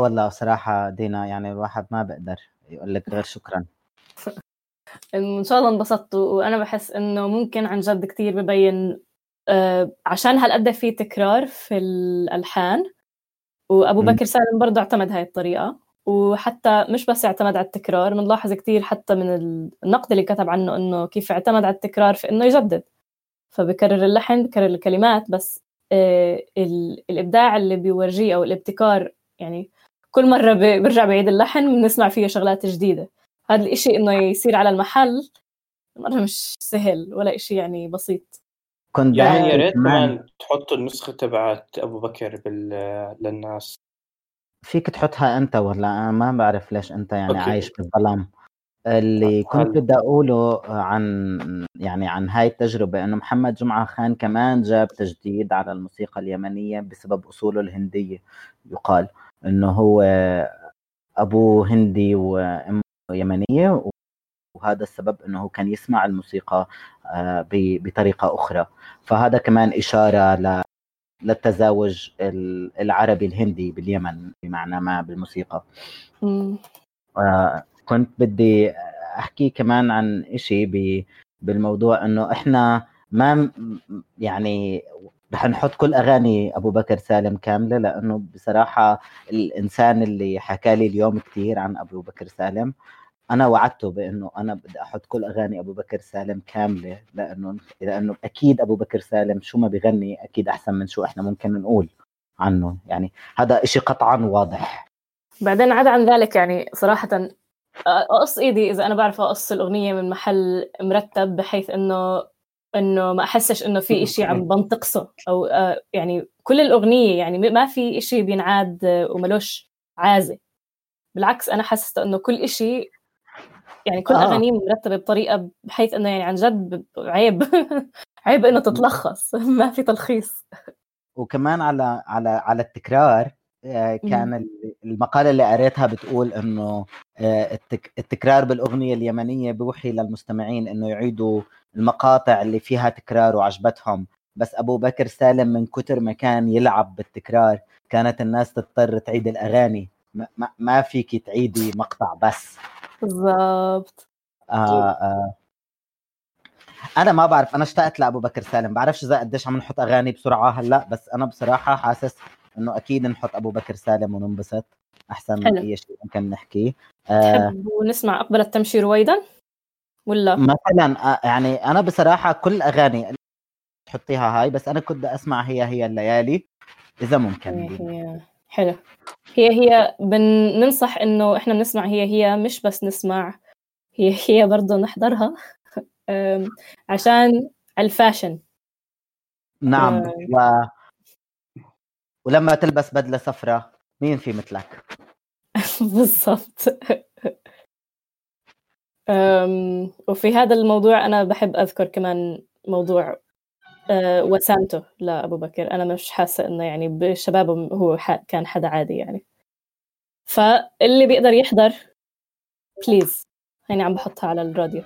والله صراحة دينا يعني الواحد ما بقدر يقول لك غير شكرا [laughs] إن شاء الله انبسطتوا وأنا بحس إنه ممكن عن جد كثير ببين آه عشان هالقد في تكرار في الألحان وأبو. بكر سالم برضه اعتمد هاي الطريقة وحتى مش بس اعتمد على التكرار بنلاحظ كثير حتى من النقد اللي كتب عنه إنه كيف اعتمد على التكرار في إنه يجدد فبكرر اللحن بكرر الكلمات بس آه ال- الإبداع اللي بيورجيه أو الابتكار يعني كل مرة ب- بيرجع بعيد اللحن بنسمع فيه شغلات جديدة. هذا الإشي إنه يصير على المحل مرة مش سهل ولا إشي يعني بسيط. كنت يعني يا ريت كمان تحطوا النسخة تبعت أبو بكر بال... للناس. فيك تحطها أنت ولا؟ أنا ما بعرف ليش أنت يعني أوكي. عايش بالظلام. اللي كنت بدي أقوله عن يعني عن هاي التجربة إنه محمد جمعة خان كمان جاب تجديد على الموسيقى اليمنية بسبب أصوله الهندية يقال. إنه هو ابوه هندي وامه يمنيه وهذا السبب إنه كان يسمع الموسيقى آه، بطريقة أخرى فهذا كمان إشارة ل للتزاوج ال- العربي الهندي باليمن بمعنى ما بالموسيقى. آه، كنت بدي أحكي كمان عن إشي ب- بالموضوع إنه إحنا ما يعني رح نحط كل أغاني أبو بكر سالم كاملة لأنه بصراحة الإنسان اللي حكى لي اليوم كثير عن أبو بكر سالم أنا وعدته بإنه أنا بدي أحط كل أغاني أبو بكر سالم كاملة لأنه لأنه أكيد أبو بكر سالم شو ما بغني أكيد أحسن من شو إحنا ممكن نقول عنه يعني هذا إشي قطعا واضح. بعدين عدا عن ذلك يعني صراحة أقص إيدي إذا أنا بعرف أقص الأغنية من محل مرتب بحيث إنه إنه ما أحسش إنه في إشي عم بنتقصه أو آه، يعني كل الأغنية يعني ما في إشي بينعاد آه، وملوش عازة. بالعكس أنا حسست إنه كل إشي يعني كل آه. أغانيه مرتبة بطريقة بحيث إنه يعني عن جد عيب. [laughs] عيب إنه تتلخص. [laughs] ما في تلخيص. وكمان على على على التكرار كان ال- المقالة اللي قريتها بتقول إنه آه، التك التكرار بالأغنية اليمنية بيوحي للمستمعين إنه يعيدوا المقاطع اللي فيها تكرار وعجبتهم. بس أبو بكر سالم من كتر ما كان يلعب بالتكرار كانت الناس تضطر تعيد الأغاني. ما, ما- ما فيك تعيدي مقطع بس. بالضبط. آه آه. أنا ما بعرف أنا اشتقت لأبو بكر سالم. بعرفش إذا قديش عم نحط أغاني بسرعة هلأ بس أنا بصراحة حاسس إنه أكيد نحط أبو بكر سالم وننبسط أحسن من. أي شيء ممكن نحكيه. آه تحبوا نسمع أقبلت تمشي رويدا؟ ولا؟ مثلا آه يعني أنا بصراحة كل أغاني تحطيها هاي بس أنا كنت بدي أسمع هي هي الليالي إذا ممكن هي هي. حلو. هي هي بننصح إنه إحنا بنسمع هي هي مش بس نسمع هي هي برضه نحضرها. [laughs] عشان الفاشن. نعم آه. و... ولما تلبس بدلة صفراء مين في مثلك؟ [laughs] بالضبط. وفي هذا الموضوع أنا بحب أذكر كمان موضوع أه، وسامته لأبو بكر. أنا مش حاسة إنه يعني بشبابه هو كان حدا عادي يعني. فاللي بيقدر يحضر بليز هيني عم بحطها على الراديو.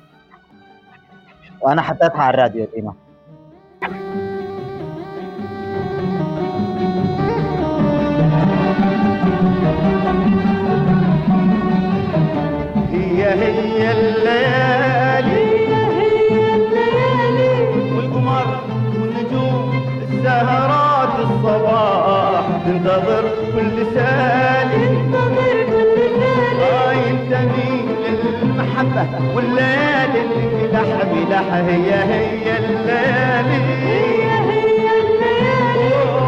وأنا حطيتها على الراديو ديما. للمحبة والليالي اللي بلح بلح هي هي الليالي.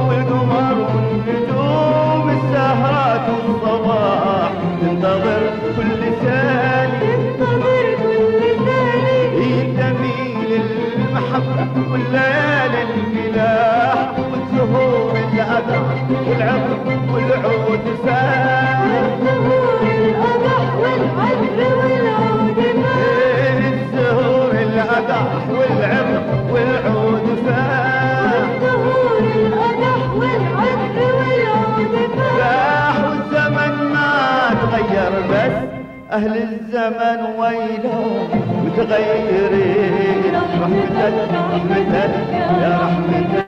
والقمر والنجوم السهرات الصباح تنتظر كل ثاني ينتمي للمحبة والليالي الفلاح والزهور الأدى والعطر والعود القدح والعود فاح القدح والعود فاح والزمن ما تغير بس أهل الزمن ويلهم متغيرين رحمتك رحمتك يا رحمتك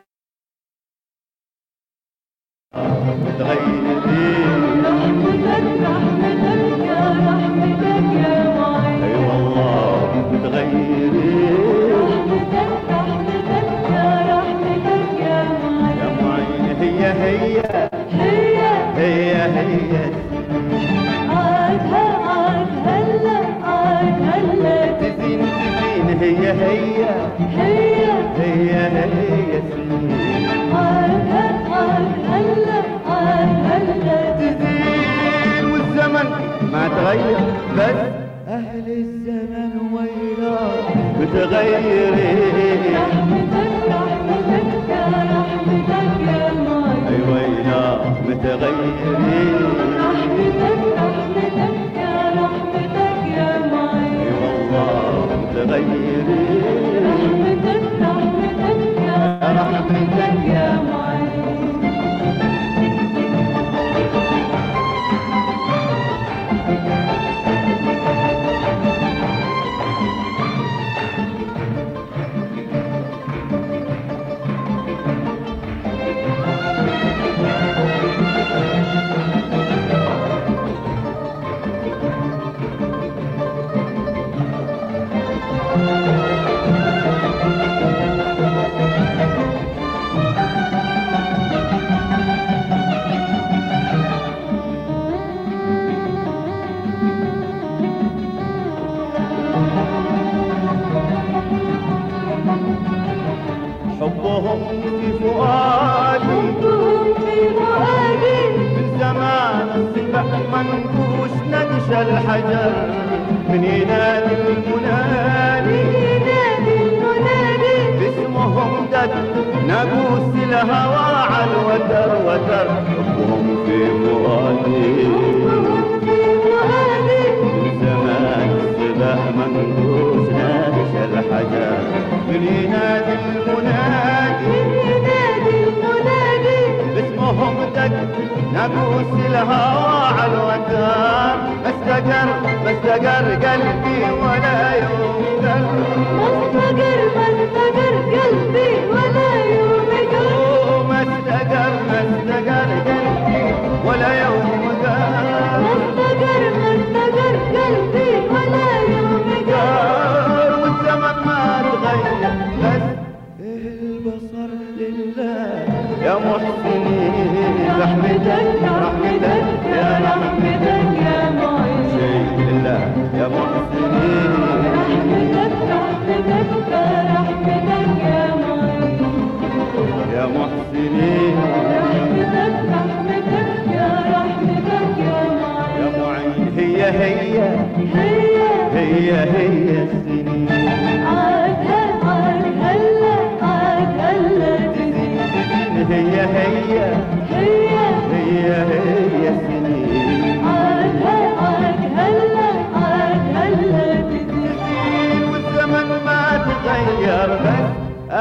gargal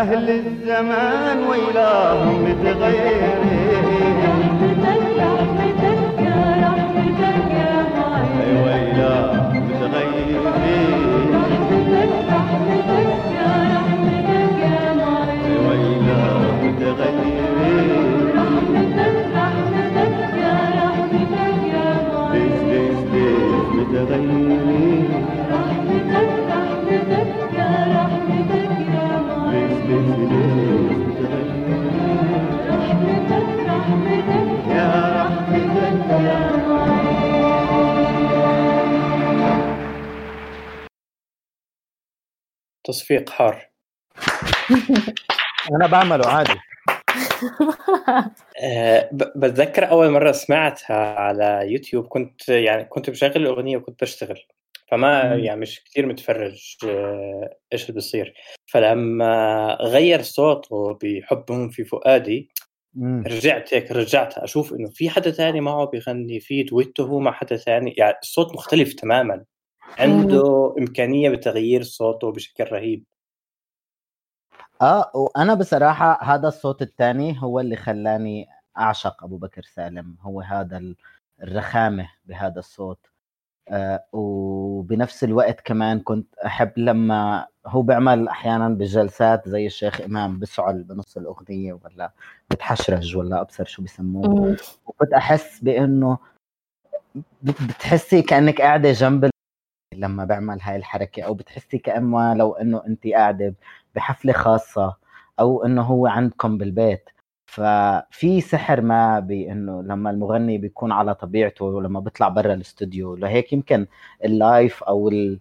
أهل الزمان ويلاهم متغيرين تشفيق حار [laughs] أنا بعمله عادي. [laughs] آه، بتذكر أول مرة سمعتها على يوتيوب كنت يعني كنت بشغل الاغنيه وكنت بشتغل. فما يعني مش كثير متفرج آه، إيش اللي بيصير. فلما غير صوته بحبهم في فؤادي رجعت هيك رجعت أشوف إنه في حدا ثاني معه بيغني في دويتو هو مع حدا ثاني يعني الصوت مختلف تماما. عنده إمكانية بتغيير صوته بشكل رهيب. آه وأنا بصراحة هذا الصوت الثاني هو اللي خلاني أعشق أبو بكر سالم. هو هذا الرخامة بهذا الصوت. آه وبنفس الوقت كمان كنت أحب لما هو بيعمل أحيانا بجلسات زي الشيخ إمام بسعل بنص الأغنية ولا بتحشرج ولا أبصر شو بسموه. وكنت أحس بإنه بتحسي كأنك قاعدة جنب لما بعمل هاي الحركة أو بتحسي كانه لو إنه انت قاعدة بحفلة خاصة أو إنه هو عندكم بالبيت. ففي سحر ما بانه لما المغني بيكون على طبيعته ولما بيطلع برا الاستوديو. لهيك يمكن ال live أو ال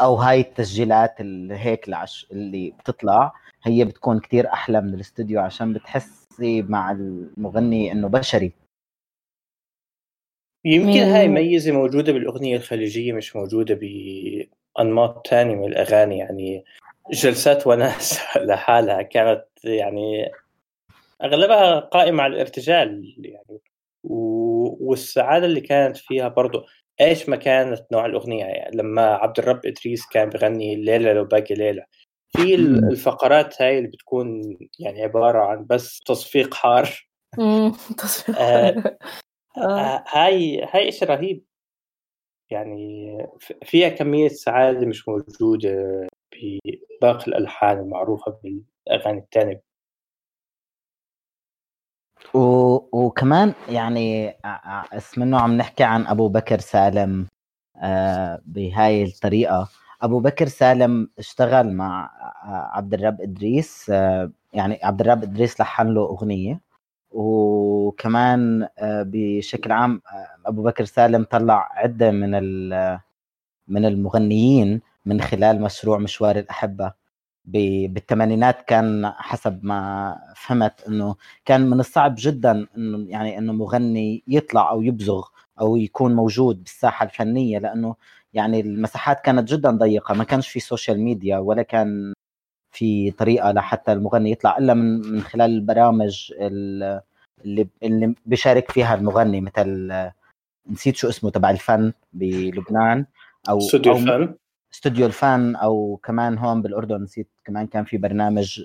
أو هاي التسجيلات اللي هيك العش اللي بتطلع هي بتكون كتير أحلى من الاستوديو عشان بتحسي مع المغني إنه بشري. يمكن هاي ميزة موجودة بالأغنية الخليجية مش موجودة بأنماط تانية من الأغاني يعني جلسات وناس [laughs] لحالها كانت يعني أغلبها قائمة على الارتجال يعني. والسعادة اللي كانت فيها برضو إيش ما كانت نوع الأغنية يعني لما عبد الرب إدريس كان بغني الليلة لو باقي ليلة في. الفقرات هاي اللي بتكون يعني عبارة عن بس تصفيق حار. مم. تصوير آه، آه. هاي هاي شيء رهيب. يعني فيها كمية سعادة مش موجودة بباقي الألحان المعروفة بالأغاني التانية. و... وكمان يعني ع- اسمنه عم نحكي عن أبو بكر سالم آه بهاي الطريقة. أبو بكر سالم اشتغل مع عبد الرب إدريس آه يعني عبد الرب إدريس لحن له أغنية. وكمان آه بشكل عام آه أبو بكر سالم طلع عدة من من المغنيين من خلال مشروع مشوار الأحبة. بالثمانينات كان حسب ما فهمت إنه كان من الصعب جدا إنه يعني إنه مغني يطلع أو يبزغ أو يكون موجود بالساحة الفنية لأنه يعني المساحات كانت جدا ضيقة ما كانش في social media ولا كان في طريقة لحتى المغني يطلع إلا من من خلال البرامج ال- اللي اللي بيشارك فيها المغني مثل نسيت شو اسمه تبع الفن بلبنان أو استوديو الفن. استوديو الفن أو كمان هون بالأردن نسيت كمان كان في برنامج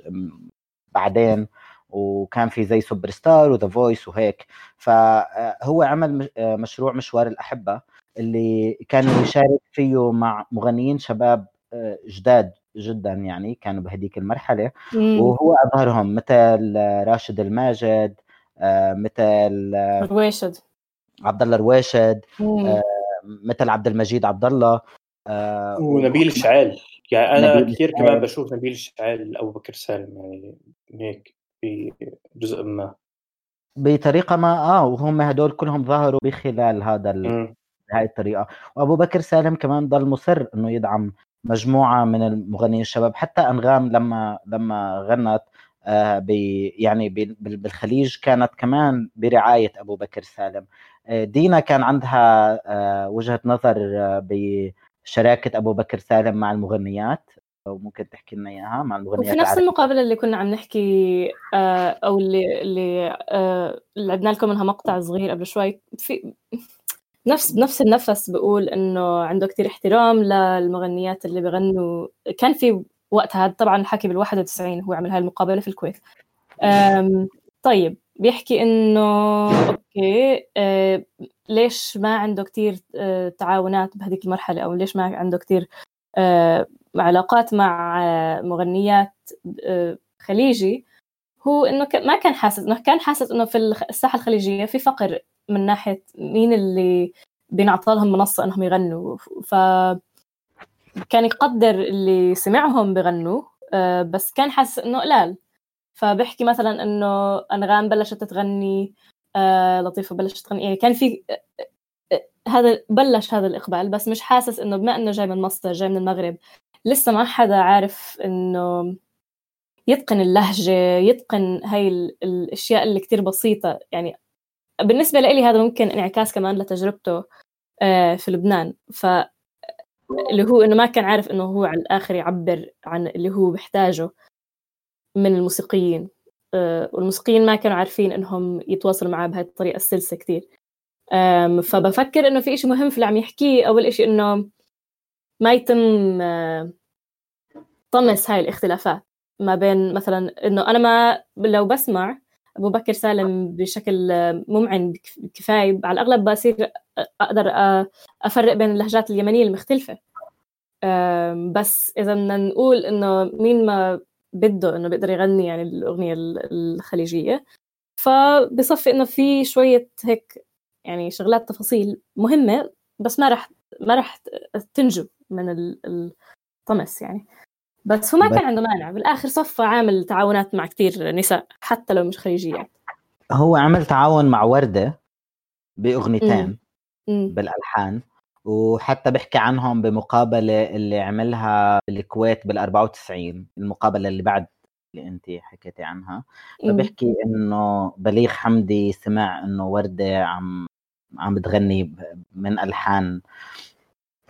بعدين وكان في زي Super Star و The Voice وهيك. فهو عمل مش- آه، مشروع مشوار الأحبة اللي كان يشارك فيه مع مغنيين شباب آه، جداد. جدا يعني كانوا بهديك المرحلة مم. وهو ابهرهم مثل راشد الماجد آه، مثل آه، رويشد عبد الله رواشد. آه، مثل عبد المجيد عبد الله ونبيل شعال يعني أنا نبيل كثير. كمان بشوف نبيل شعال أبو بكر سالم يعني هيك في جزء ما بطريقة ما آه وهم هدول كلهم ظهروا بخلال هذا ال... هاي الطريقة وأبو بكر سالم كمان ضل مصر إنه يدعم مجموعة من المغنيين الشباب حتى أنغام لما لما غنت آه يعني بال- بال- بالخليج كانت كمان برعاية أبو بكر سالم آه دينا كان عندها آه وجهة نظر بشراكة أبو بكر سالم مع المغنيات أو ممكن تحكي لنا إياها مع المغنيات وفي نفس. المقابلة اللي كنا عم نحكي أو اللي اللي اللي عدنا لكم منها مقطع صغير قبل شوي في نفس بنفس النفس بقول إنه عنده كتير احترام للمغنيات اللي بغنوا. كان في وقتها طبعا الحكي بال 91 هو عمل هاي المقابلة في الكويت. طيب بيحكي إنه أوكي آه، ليش ما عنده كتير آه، تعاونات بهذيك المرحلة؟ أو ليش ما عنده كتير آه، علاقات مع مغنيات آه، خليجي؟ هو إنه ما كان حاسس إنه كان حاسس إنه في الساحة الخليجية في فقر من ناحية مين اللي بينعطى لهم منصة إنهم يغنوا. ف كان يقدر اللي سمعهم بغنوا آه، بس كان حاسس إنه قلال. فبحكي مثلا إنه أنغام بلشت تغني آه، لطيفة بلشت تغني. يعني كان في آه، هذا بلش هذا الإقبال بس مش حاسس إنه بما إنه جاي من مصر جاي من المغرب لسه ما حدا عارف إنه يتقن اللهجة يتقن هاي ال- الأشياء اللي كتير بسيطة. يعني بالنسبة لي هذا ممكن انعكاس كمان لتجربته آه، في لبنان. ف اللي هو إنه ما كان عارف إنه هو على الآخر يعبر عن اللي هو بيحتاجه من الموسيقيين. آه، والموسيقيين ما كانوا عارفين إنهم يتواصلوا معاه بهاي الطريقة السلسة كتير. آم، فبفكر إنه في إشي مهم في اللي عم يحكيه. أول إشي إنه ما يتم آه، طمس هاي الاختلافات. ما بين مثلا إنه أنا ما لو بسمع أبو بكر سالم بشكل ممعن كفايه على الأغلب بصير أقدر أفرق بين اللهجات اليمنية المختلفة. بس إذا بدنا نقول إنه مين ما بده إنه بيقدر يغني يعني الأغنية ال- الخليجية فبصفي إنه في شوية هيك يعني شغلات تفاصيل مهمة بس ما راح ما راح تنجو من ال- الطمس يعني. بس هو ما كان عنده مانع بالآخر صفى عامل تعاونات مع كتير نساء حتى لو مش خليجيات هو عمل تعاون مع وردة بأغنيتين. بالألحان وحتى بحكي عنهم بمقابلة اللي عملها بالكويت بال 94 المقابلة اللي بعد اللي أنت حكيتي عنها. فبحكي إنه بليغ حمدي سمع إنه وردة عم عم بتغني من ألحان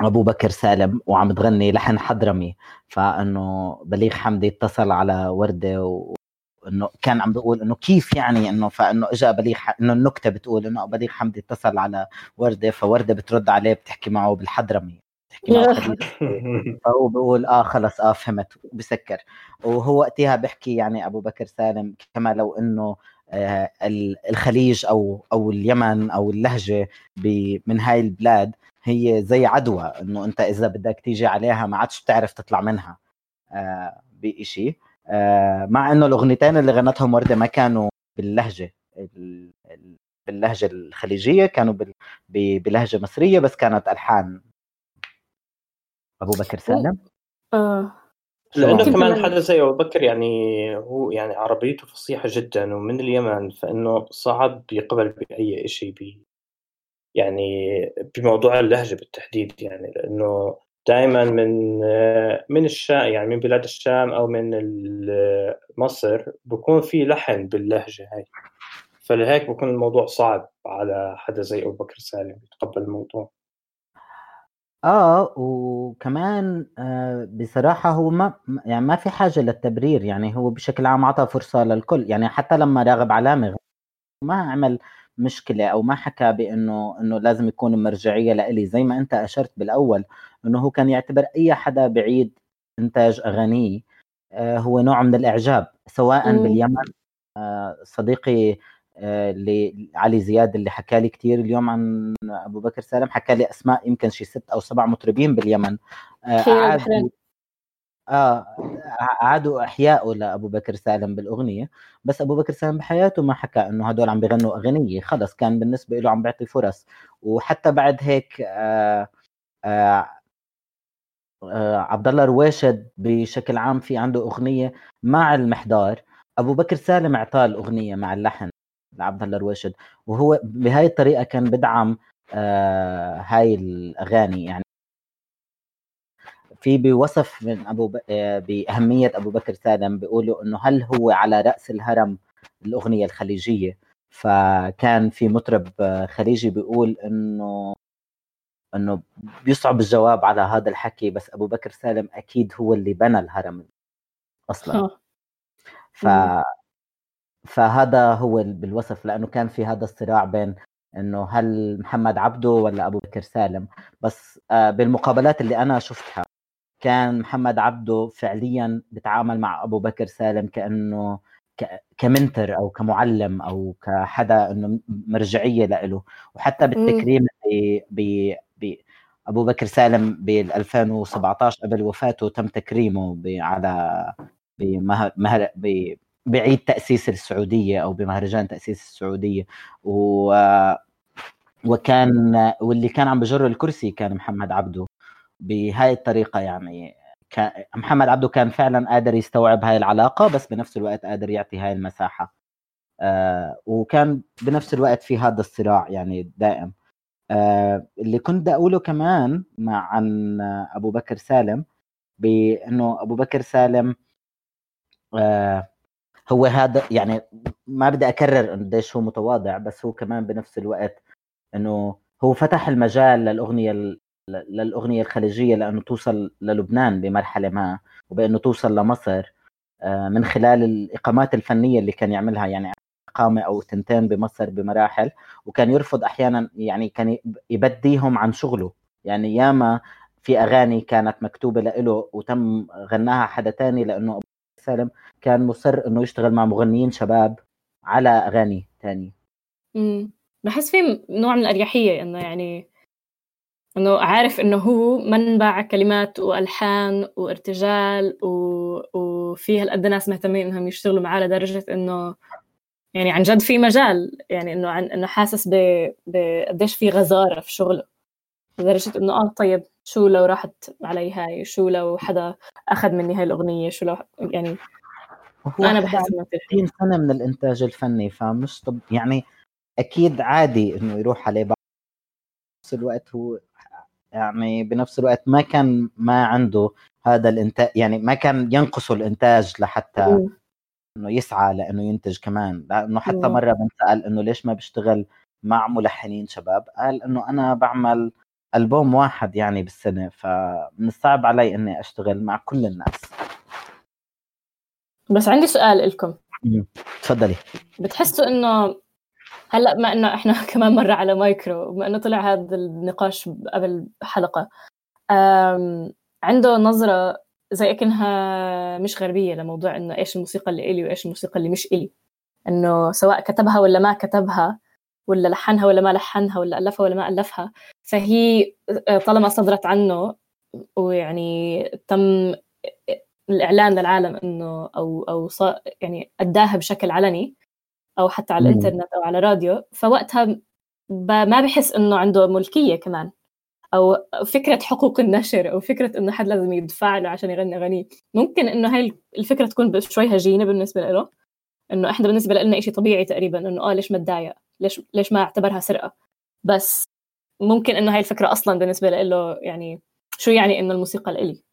أبو بكر سالم وعم تغني لحن حضرمي. فإنه بليغ حمدي اتصل على وردة و... انه كان عم بيقول إنه كيف يعني إنه فإنه اجى بليغ ح... إنه النكتة بتقول إنه بليغ حمدي اتصل على وردة فوردة بترد عليه بتحكي معه بالحضرمي بتحكي معه. [laughs] فهو بيقول آه خلص آه فهمت بسكر وهو وقتها بحكي يعني أبو بكر سالم كما لو إنه آه ال- الخليج أو أو اليمن أو اللهجة ب- من هاي البلاد هي زي عدوى إنه أنت إذا بدك تيجي عليها ما عادش بتعرف تطلع منها آه بشيء آه مع إنه الأغنيتين اللي غنتهم وردة ما كانوا باللهجة ال- ال- باللهجة الخليجية كانوا بال- ب- بلهجة مصرية بس كانت ألحان. أبو بكر سالم؟ آه. لأنه كمان حدا زي أبو بكر يعني هو يعني عربيته فصيحة جدا ومن اليمن فإنه صعب يقبل بأي شيء يعني بموضوع اللهجة بالتحديد يعني لأنه دائما من من الشام يعني من بلاد الشام أو من مصر بكون في لحن باللهجة هاي. فلهيك بكون الموضوع صعب على حدا زي أبو بكر سالم يتقبل الموضوع. آه وكمان آه بصراحة هو ما يعني ما في حاجة للتبرير يعني هو بشكل عام عطى فرصة للكل يعني حتى لما راغب علامة ما عمل مشكلة أو ما حكى بأنه إنه لازم يكون مرجعية لإلي. زي ما أنت أشرت بالأول إنه هو كان يعتبر أي حدا بعيد إنتاج اغانيه آه هو نوع من الإعجاب سواء مم. باليمن. آه صديقي آه، اللي علي زياد اللي حكى لي كثير اليوم عن أبو بكر سالم حكى لي أسماء يمكن شي ست أو سبع مطربين باليمن. آه، اعادوا احيائه لابو بكر سالم بالأغنية بس أبو بكر سالم بحياته ما حكى إنه هدول عم بيغنوا أغنية خلص كان بالنسبة له عم بيعطي فرص. وحتى بعد هيك آه آه آه عبد الله رواشد بشكل عام في عنده أغنية مع المحضار. أبو بكر سالم أعطاه الأغنية مع اللحن لعبد الله رواشد وهو بهاي الطريقة كان بدعم آه هاي الأغاني. يعني في بوصف من أبو ب... آه، بأهمية أبو بكر سالم بيقولوا إنه هل هو على رأس الهرم الأغنية الخليجية؟ فكان في مطرب آه، خليجي بيقول إنه إنه بيصعب الجواب على هذا الحكي بس أبو بكر سالم أكيد هو اللي بنى الهرم أصلا. آه. ف فهذا هو ال- بالوصف لأنه كان في هذا الصراع بين إنه هل محمد عبده ولا أبو بكر سالم. بس بالمقابلات اللي أنا شفتها كان محمد عبده فعليا بيتعامل مع أبو بكر سالم كأنه كمنتر أو كمعلم أو كحدا إنه مرجعية له وحتى بالتكريم ب أبو بكر سالم بال 2017 قبل وفاته تم تكريمه على بمهر بعيد تأسيس السعودية أو بمهرجان تأسيس السعودية. و وكان واللي كان عم بجر الكرسي كان محمد عبده. بهاي الطريقة يعني. محمد عبده كان فعلا قادر يستوعب هاي العلاقة بس بنفس الوقت قادر يعطي هاي المساحة. آه وكان بنفس الوقت في هذا الصراع يعني دائم. آه اللي كنت أقوله كمان مع عن أبو بكر سالم بأنه أبو بكر سالم آه هو هذا يعني ما بدي أكرر قديش هو متواضع بس هو كمان بنفس الوقت إنه هو فتح المجال للأغنية للأغنية الخليجية لأنه توصل للبنان بمرحلة ما وبأنه توصل لمصر آه، من خلال الإقامات الفنية اللي كان يعملها يعني إقامة أو تنتين بمصر بمراحل وكان يرفض أحيانا يعني كان يبديهم عن شغله. يعني ياما في أغاني كانت مكتوبة له وتم غناها حدا تاني لأنه أبو سالم كان مصر إنه يشتغل مع مغنيين شباب على أغاني تانية. امم بحس في نوع من الأريحية إنه يعني إنه عارف إنه هو منبع كلمات وألحان وارتجال و... وفي هالقد ناس مهتمين إنهم يشتغلوا معاه لدرجة إنه يعني عن جد في مجال يعني إنه عن إنه حاسس ب... بقديش في غزارة في شغله. لدرجة إنه آه طيب شو لو راحت علي هاي؟ شو لو حدا أخذ مني هاي الأغنية؟ شو لو يعني أنا حدا بحس حلو. 30 سنة من الإنتاج الفني فمش طب يعني أكيد عادي إنه يروح عليه. بعض الوقت هو يعني بنفس الوقت ما كان ما عنده هذا الإنتاج يعني ما كان ينقصه الإنتاج لحتى. إنه يسعى لإنه ينتج كمان. لأنه حتى مم. مرة بنسال إنه ليش ما بيشتغل مع ملحنين شباب؟ قال إنه أنا بعمل ألبوم واحد يعني بالسنة فمن الصعب علي إني أشتغل مع كل الناس. بس عندي سؤال لكم تفضلي. بتحسوا إنه هلا بما إنه إحنا [laughs] كمان مرة على مايكرو وبما إنه طلع هذا النقاش قبل حلقة عنده نظرة زي كأنها مش غربية لموضوع إنه إيش الموسيقى اللي إلي وإيش الموسيقى اللي مش إلي. إنه سواء كتبها ولا ما كتبها ولا لحنها ولا ما لحنها ولا ألفها ولا ما ألفها. فهي آه، طالما صدرت عنه ويعني تم الاعلان للعالم إنه أو أو يعني أداها بشكل علني أو حتى على. الإنترنت أو على راديو فوقتها ما بحس إنه عنده ملكية كمان أو فكرة حقوق النشر أو فكرة إنه حد لازم يدفع له عشان يغني اغانيه ممكن إنه هاي الفكرة تكون شوي هجينة بالنسبة له إنه إحنا بالنسبة لنا شيء طبيعي تقريبا إنه آه ليش ما اتضايق ليش ليش ما اعتبرها سرقة بس ممكن إنه هاي الفكرة أصلا بالنسبة له يعني شو يعني إنه الموسيقى الالي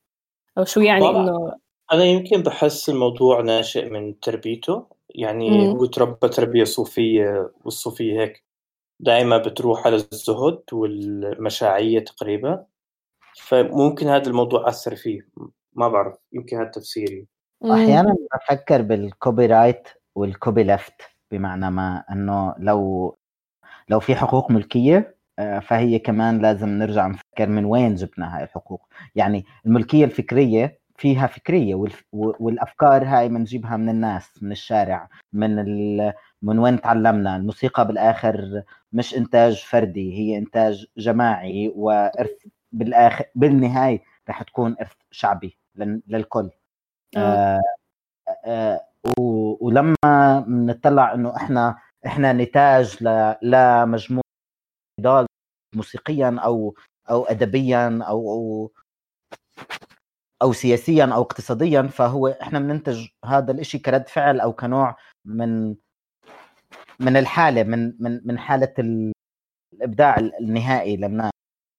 أو شو يعني. إنه أنا يمكن بحس الموضوع ناشئ من تربيته يعني مم. هو تربى تربية صوفية والصوفية هيك دائما بتروح على الزهد والمشاعية تقريبا فممكن هذا الموضوع أثر فيه ما بعرف يمكن هذا تفسيري مم. أحيانا بفكر بالكوبي رايت وال copyleft بمعنى ما إنه لو لو في حقوق ملكية آه، فهي كمان لازم نرجع نفكر من وين جبنا هاي الحقوق يعني الملكية الفكرية فيها فكرية والأفكار هاي بنجيبها من الناس من الشارع من ال... من وين تعلمنا الموسيقى بالآخر مش إنتاج فردي هي إنتاج جماعي وإرث بالآخر بالنهاية رح تكون إرث شعبي لل- للكل آه. آه، آه، و- ولما بنطلع إنه إحنا إحنا نتاج ل- لمجموعة موسيقيا أو أو ادبيا أو أو أو سياسيا أو اقتصاديا فهو إحنا بننتج هذا الإشي كرد فعل أو كنوع من من الحالة من من من حالة ال- الإبداع النهائي للناس.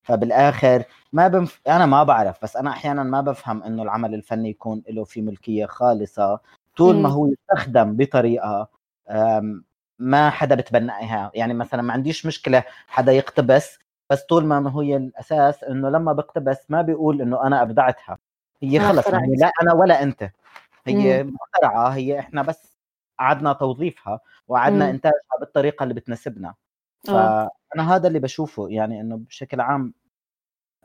فبالآخر ما بنف... أنا ما بعرف بس أنا أحيانا ما بفهم إنه العمل الفني يكون له في ملكية خالصة. طول ما. هو يستخدم بطريقة ما حدا بتبناها يعني مثلا ما عنديش مشكلة حدا يقتبس بس طول ما هو الأساس إنه لما بقتبس ما بيقول إنه أنا أبدعتها. هي خلص. يعني لا أنا ولا أنت هي مخترعة هي إحنا بس قعدنا توظيفها وقعدنا مم. إنتاجها بالطريقة اللي بتناسبنا آه. فانا هذا اللي بشوفه يعني إنه بشكل عام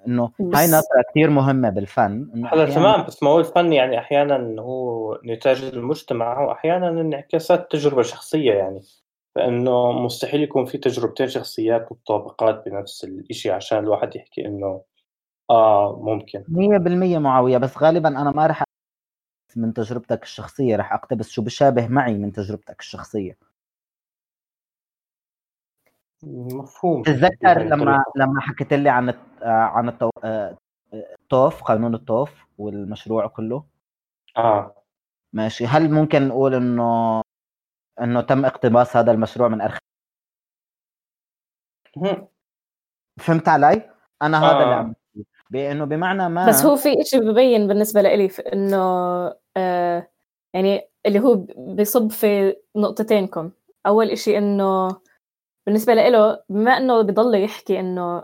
إنه هاي نظره كثير مهمة بالفن إنه هذا أحياناً- تمام بس ما هو الفن يعني أحيانا هو نتاج المجتمع وأحيانا انعكاسات تجربة شخصية يعني فإنه مستحيل يكون في تجربتين شخصيات متطابقات بنفس الإشي عشان الواحد يحكي إنه آه ممكن 100% معاوية بس غالبا أنا ما رح أقتبس من تجربتك الشخصية رح أقتبس شو بشابه معي من تجربتك الشخصية مفهوم تتذكر لما. لما حكيت لي عن آه، عن التو... آه، الطوف قانون الطوف والمشروع كله آه ماشي هل ممكن نقول إنه إنه تم اقتباس هذا المشروع من ارخ هم. فهمت علي أنا هذا اللي آه. عم بحكي. بأنه بمعنى ما بس هو في إشي ببين بالنسبة لإلي إنه آه يعني اللي هو بيصب في نقطتينكم. أول إشي إنه بالنسبة لإله بما إنه بضل يحكي إنه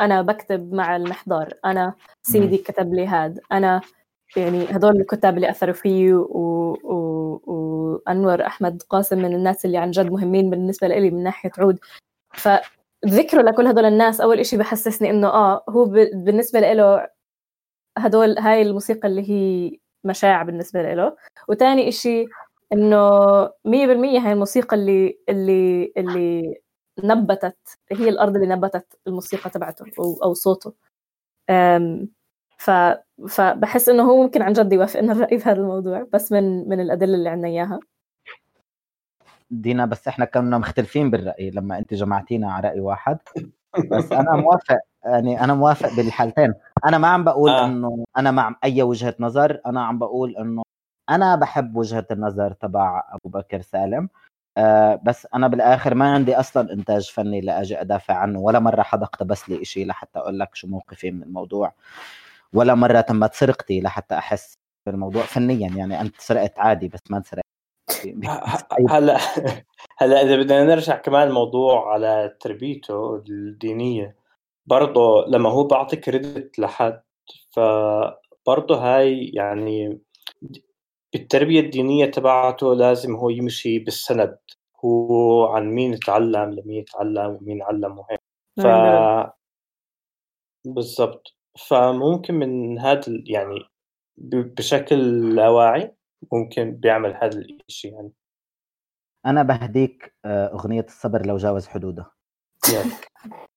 أنا بكتب مع المحضار أنا سيدي كتب لي هاد أنا يعني هدول الكتاب اللي أثروا فيه و... و... وأنور أحمد قاسم من الناس اللي عن جد مهمين بالنسبة لإلي من ناحية عود. فذكره لكل هدول الناس أول إشي بحسسني إنه آه هو ب... بالنسبة لإله هدول هاي الموسيقى اللي هي مشاع بالنسبة له. وتاني إشي إنه 100% هاي الموسيقى اللي اللي اللي نبتت هي الأرض اللي نبتت الموسيقى تبعته أو صوته. ف فبحس إنه هو ممكن عن جد يوافقنا الراي في هذا الموضوع بس من من الأدلة اللي عندنا إياها. دينا بس إحنا كنا مختلفين بالرأي لما انت جمعتينا على رأي واحد. [laughs] بس أنا موافق يعني أنا موافق بالحالتين. أنا ما عم بقول آه. إنه أنا مع أي وجهة نظر أنا عم بقول إنه أنا بحب وجهة النظر تبع أبو بكر سالم. آه بس أنا بالآخر ما عندي أصلا إنتاج فني لأجي أدافع عنه ولا مرة حدا اقتبس لي شيء لحتى أقول لك شو موقفي من الموضوع. ولا مرة تمت سرقتي لحتى أحس بالموضوع فنيا يعني أنت سرقت عادي بس ما انسرقت. هلا هلا إذا بدنا نرجع كمان الموضوع على تربيته الدينية برضه لما هو بعطي كريدت لحد فبرضه هاي يعني بالتربيه الدينية تبعته لازم هو يمشي بالسند هو عن مين تعلم لمين يتعلم ومين علم وهيك ف بالضبط. فممكن من هذا يعني بشكل لا واعي ممكن بيعمل هذا الشيء يعني. أنا بهديك آه، أغنية الصبر لو جاوز حدوده. [laughs]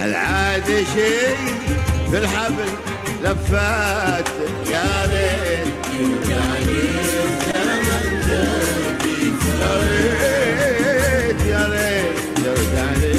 هل عاد شيء في الحبل لفات يا ريت يا ريت يا ريت يرجع لي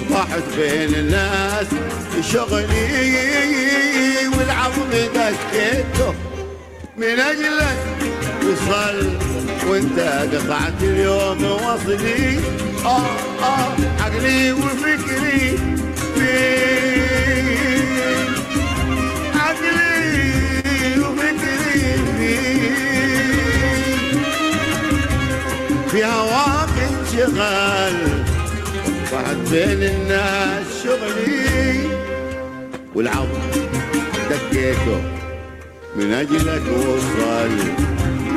واصبحت بين الناس شغلي والعظم دكيته من اجلك وصل وانت قطعت اليوم وصلي. آه آه عقلي وفكري. فيك عقلي وفكري. فيك في هواك انشغال بعد بين الناس شغلي والعظم دكيته من اجلك وصل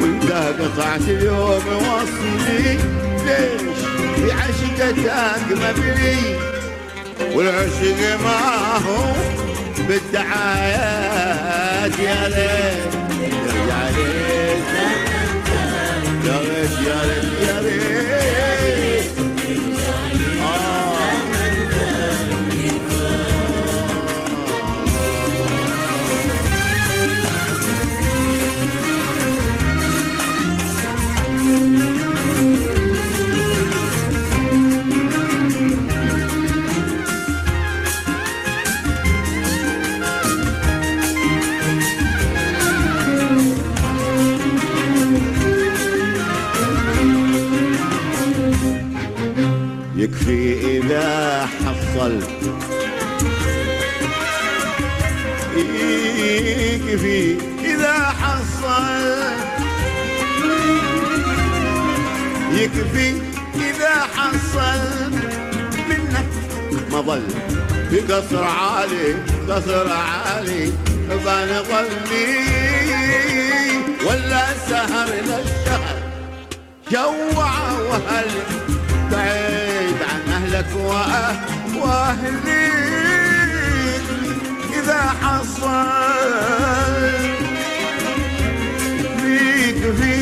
وانت قطعت اليوم وصلي ليش؟ في عشقتك مبني والعشق ما هو بالدعايات يا ليت. يرجع ليت. يا ريت يا ريت يا ريت يكفي إذا حصل. يكفي إذا حصل. يكفي إذا حصل. منك ما ظل. في قصر عالي قصر عالي. بان ظلي. ولا سهر للشهر جوع وهل بعيد وأه- وأهلي إذا حصل. فيك في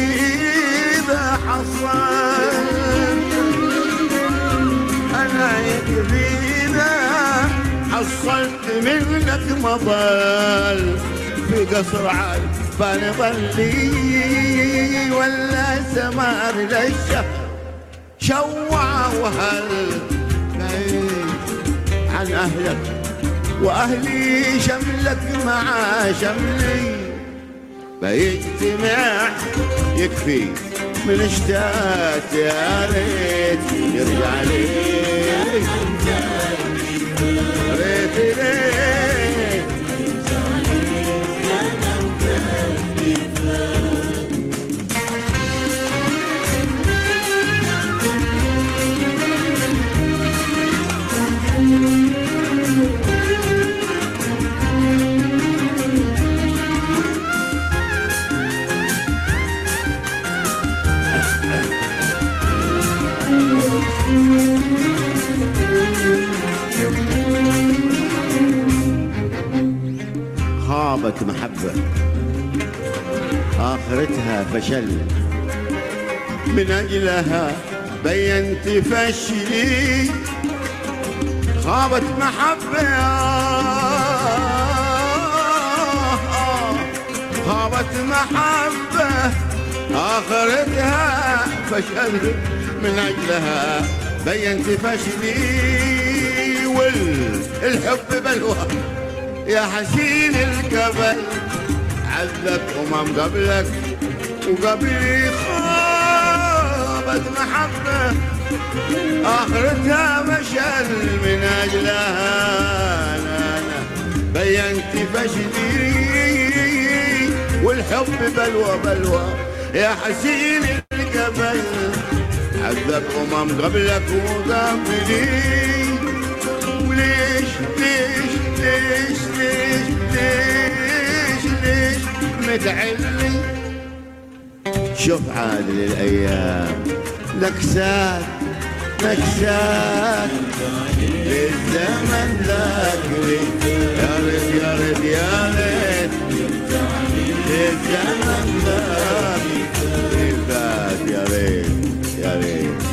إذا حصل. يكفي إذا حصلت منك مضل في قصر عال بان ظلي ولا سمار للشهر شوع وهل عن أهلك وأهلي شملك مع شملي. بيجتمع يكفي من اشتات يا ريت يرجع لي. ريت ليه؟ فشل. من أجلها بينت فشلي. خابت محبة. خابت محبة. آخرتها فشل. من أجلها بينت فشلي. والحب بلوى. يا حسين الكبل. عذب أمم قبلك. وقبلي خابت محبة آخرتها مشل من أجلها أنا أنا بينت فشلي والحب بلوى بلوى يا حسين القبل عذب أمم قبلك وقبلي وليش ليش ليش ليش ليش ليش متعلي شوف عادل الأيام. نكسات نكسات للزمن ذاك يا ريت يا ريت يا ريت للزمن ذاك. فات يا ريت يا ريت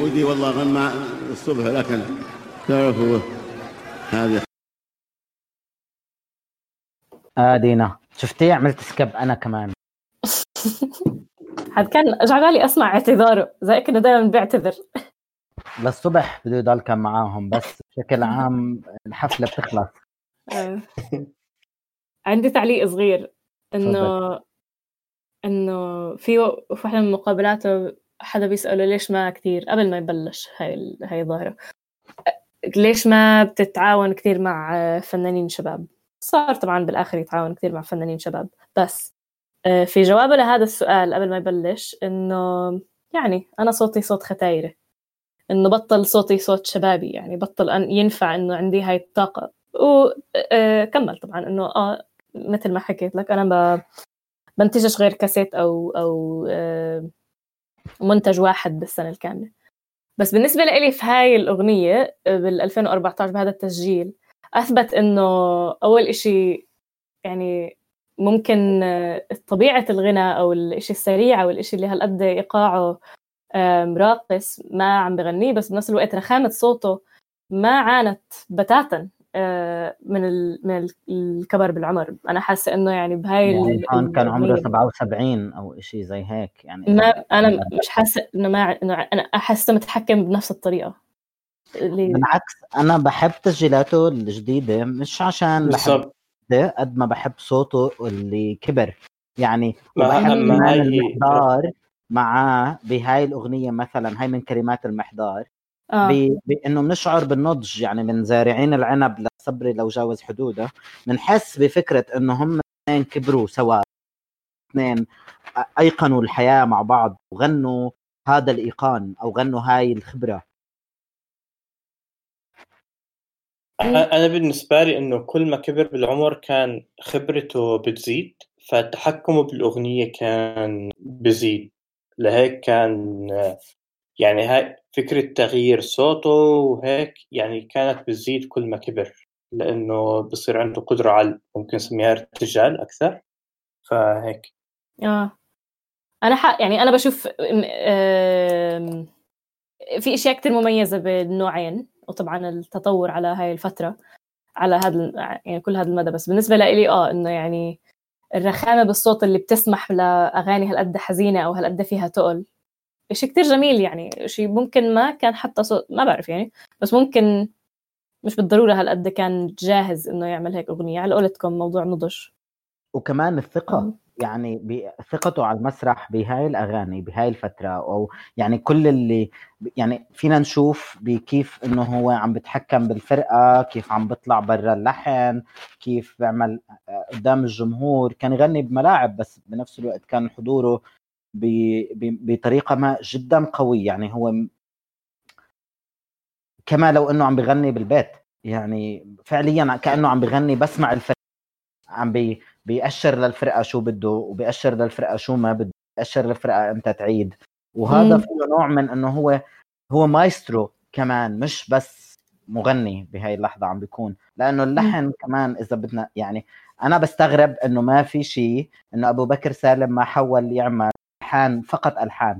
ودي والله غنى الصبح لكن تعرفوا هذه. آه دينا شفتي؟ عملت سكب أنا كمان. [laughs] حد كان جعلالي اسمع اعتذاره زي كده دائما بيعتذر. [laughs] للصبح بده يضل كان معاهم بس بشكل [laughs] عام الحفلة بتخلص. آه. عندي تعليق صغير إنه إنه في و- في واحدة من مقابلاته حدا بيسأله ليش ما كتير قبل ما يبلش هاي هاي الظاهرة. ليش ما بتتعاون كتير مع آه، فنانين شباب؟ صار طبعا بالآخر يتعاون كتير مع فنانين شباب. بس آه، في جوابه لهذا السؤال قبل ما يبلش إنه يعني أنا صوتي صوت ختايرة. إنه بطل صوتي صوت شبابي يعني بطل أن ينفع إنه عندي هاي الطاقة. وكمل طبعا إنه آه مثل ما حكيت لك أنا ب... بنتجش غير كاسيت أو أو آه، منتج واحد بالسنة الكاملة. بس بالنسبة لي في هاي الأغنية بال 2014 بهذا التسجيل أثبت إنه أول إشي يعني ممكن آه، طبيعة الغنى أو الإشي السريع أو الإشي اللي هالقد إيقاعه راقص ما عم بغنيه بس بنفس الوقت رخامة صوته ما عانت بتاتا. آه، من ال... من ال- الكبر بالعمر. أنا حاسة إنه يعني بهاي ال- يعني هون كان عمره الأغنية 77 أو شيء زي هيك يعني ما أنا مش حاسة إنه ما إنه أنا أحسه متحكم بنفس الطريقة. اللي بالعكس أنا بحب تسجيلاته الجديدة مش عشان بحب بالضبط. قد ما بحب صوته اللي كبر. يعني هاي- المحضار معاه بهاي الأغنية مثلا هاي من كلمات المحضار. ب- بإنه بنشعر بالنضج يعني من زارعين العنب لصبري لو جاوز حدوده بنحس بفكرة إنه هم اثنين كبروا سوا اثنين أيقنوا الحياة مع بعض وغنوا هذا الإيقان أو غنوا هاي الخبرة. أنا بالنسبة لي إنه كل ما كبر بالعمر كان خبرته بتزيد فتحكمه بالأغنية كان بزيد. لهيك كان يعني هاي فكرة تغيير صوته وهيك يعني كانت بتزيد كل ما كبر لأنه بصير عنده قدرة على ممكن نسميها ارتجال أكثر فهيك. آه. أنا حق يعني أنا بشوف في أشياء كتير مميزة بالنوعين وطبعا التطور على هاي الفترة على هذا يعني كل هذا المدى. بس بالنسبة لي آه إنه يعني الرخامة بالصوت اللي بتسمح لأغاني هالقد حزينة أو هالقد فيها تقل شيء كتير جميل يعني شيء ممكن ما كان حتى صوت ما بعرف يعني بس ممكن مش بالضرورة هالقد كان جاهز إنه يعمل هيك أغنية. على قولتكم موضوع نضج. وكمان الثقة مم. يعني ثقته على المسرح بهاي الأغاني بهاي الفترة أو يعني كل اللي يعني فينا نشوف بكيف إنه هو عم بتحكم بالفرقة كيف عم بيطلع برا اللحن كيف بيعمل آه، قدام الجمهور. كان يغني بملاعب بس بنفس الوقت كان حضوره بطريقة ما جدا قوي يعني هو كما لو أنه عم بغني بالبيت. يعني فعليا كأنه عم بغني بسمع الفرقه عم بي بيأشر للفرقة شو بده وبيأشر للفرقة شو ما بده بيأشر للفرقة إمتى تعيد. وهذا. فيه نوع من إنه هو هو مايسترو كمان مش بس مغني بهاي اللحظة عم بيكون. لأنه اللحن كمان إذا بدنا يعني أنا بستغرب إنه ما في شيء إنه أبو بكر سالم ما حول يعمل الحان فقط ألحان.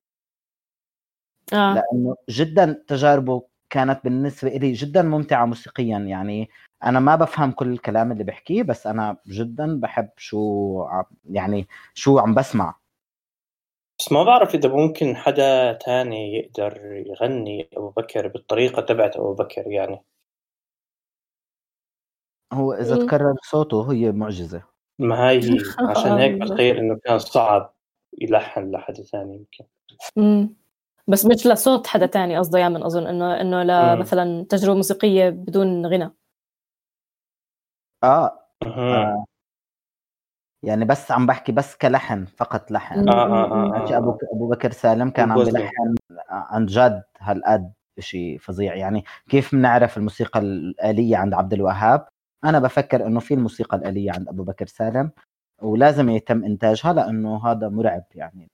آه. لأنه جدا تجاربه كانت بالنسبة لي جدا ممتعة موسيقيا. يعني أنا ما بفهم كل الكلام اللي بحكيه بس أنا جدا بحب شو يعني شو عم بسمع. بس ما بعرف إذا ممكن حدا تاني يقدر يغني أبو بكر بالطريقة تبعت أبو بكر يعني. هو إذا مم. تكرر صوته هي معجزة. ما هي [laughs] عشان هيك بالضبط. بتخيل إنه كان صعب. يلحن لحدا تاني يمكن مم. بس مش لصوت حدا تاني قصده يعمل أظن انه إنه مم. لمثلا تجربة موسيقية بدون غنى آه. آه يعني بس عم بحكي بس كلحن فقط لحن آه آه آه آه. ابو أبو بكر سالم كان عم. بلحن عن جد هالقد شيء فظيع يعني كيف بنعرف الموسيقى الآلية عند عبد الوهاب أنا بفكر إنه في الموسيقى الآلية عند أبو بكر سالم ولازم يتم إنتاجها لأنه هذا مرعب يعني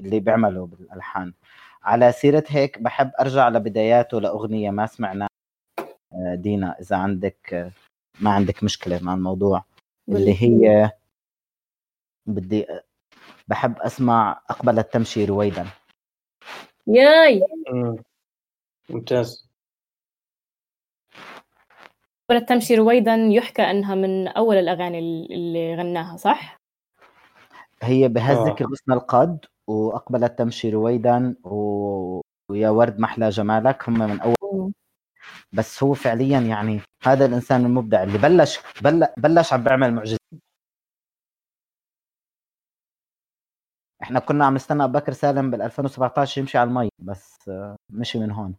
اللي بيعمله بالألحان. على سيرة هيك بحب أرجع لبداياته لأغنية ما سمعناها. آه، دينا إذا عندك آه، ما عندك مشكلة مع الموضوع. اللي هي بدي بحب أسمع أقبلت تمشي رويدا. ياي! مم. ممتاز. ولا تمشي رويدا يحكى أنها من أول الأغاني اللي غناها صح؟ هي بهزك آه. غصن القد وأقبلت تمشي رويدا و... ويا ورد محلى جمالك هم من أول مم. بس هو فعليا يعني هذا الإنسان المبدع اللي بلش بل... بلش عم بيعمل معجزات إحنا كنا عم نستنى أبو بكر سالم بال 2017 يمشي على المي بس آه، مشي من هون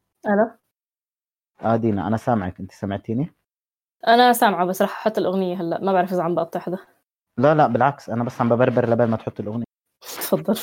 ألو دينا أنا سامعك أنت سمعتيني أنا سامعة بس رح أحط الأغنية هلأ. ما بعرف إذا عم بقطع حدا. لا لا بالعكس. أنا بس عم ببربر لبال ما تحط الأغنية. تفضل.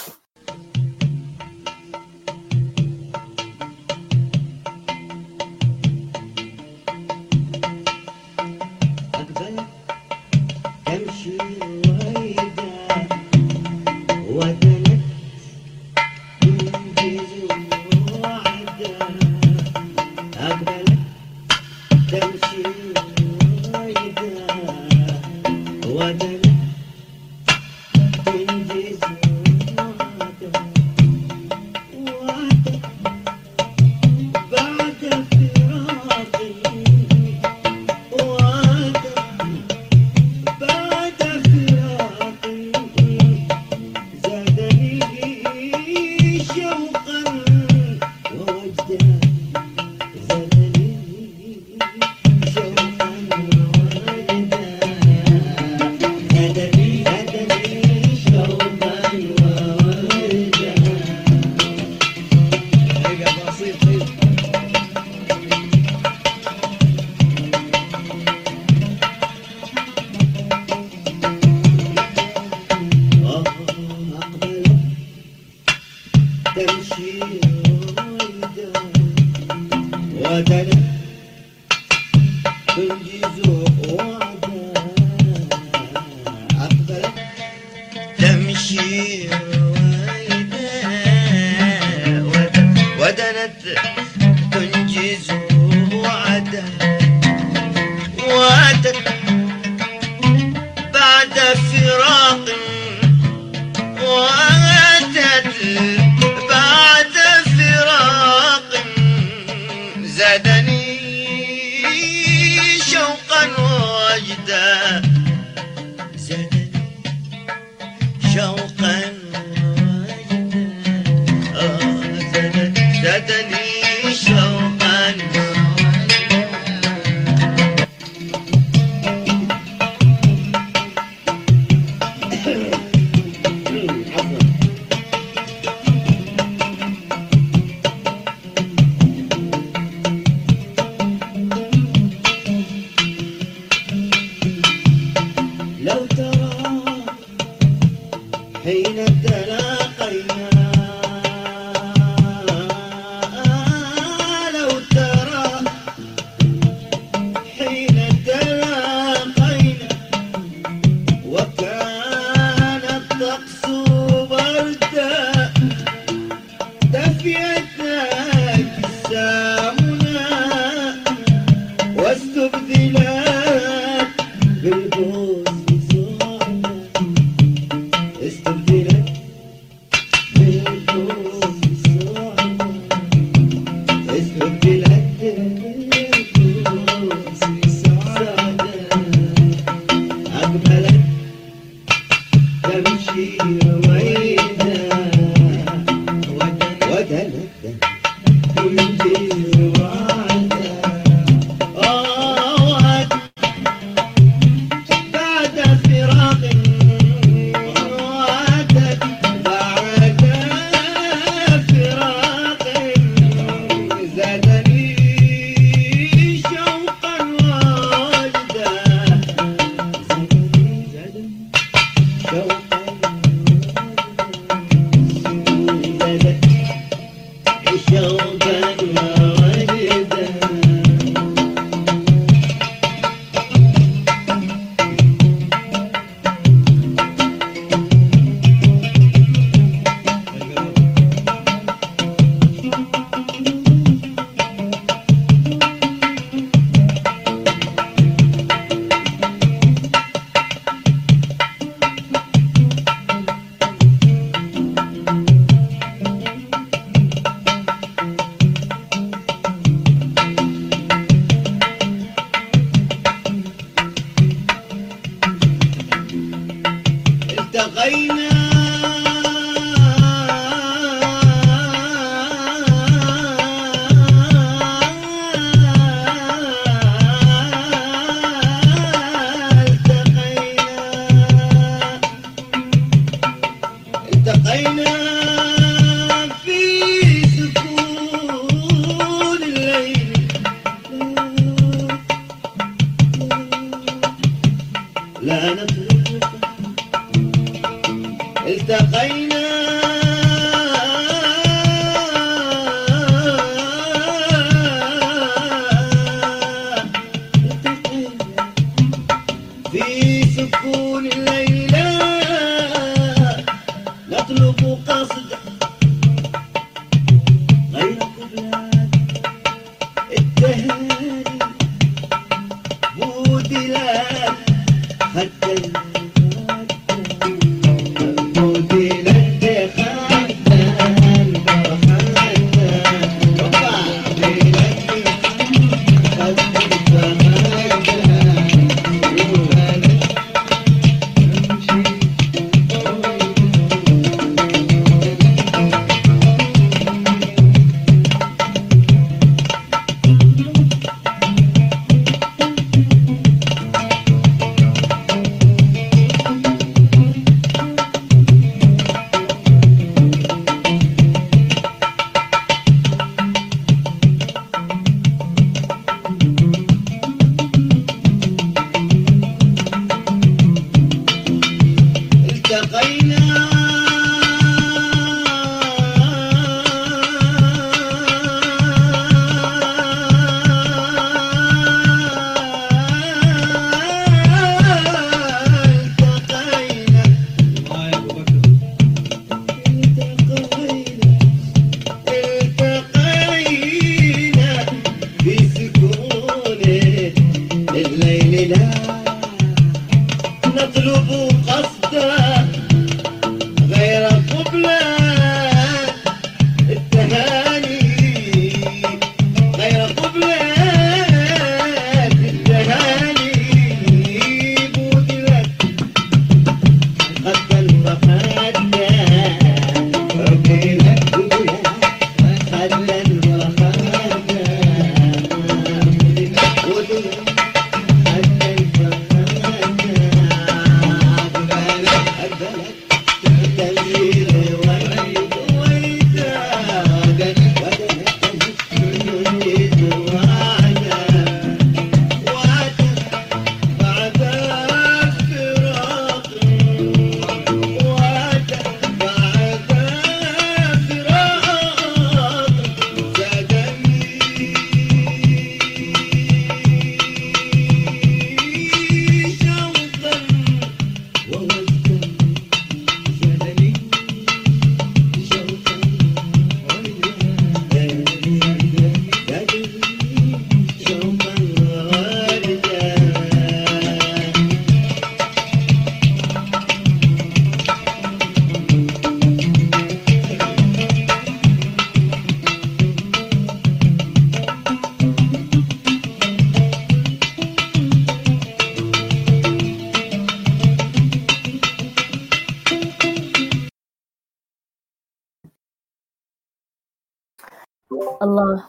الله.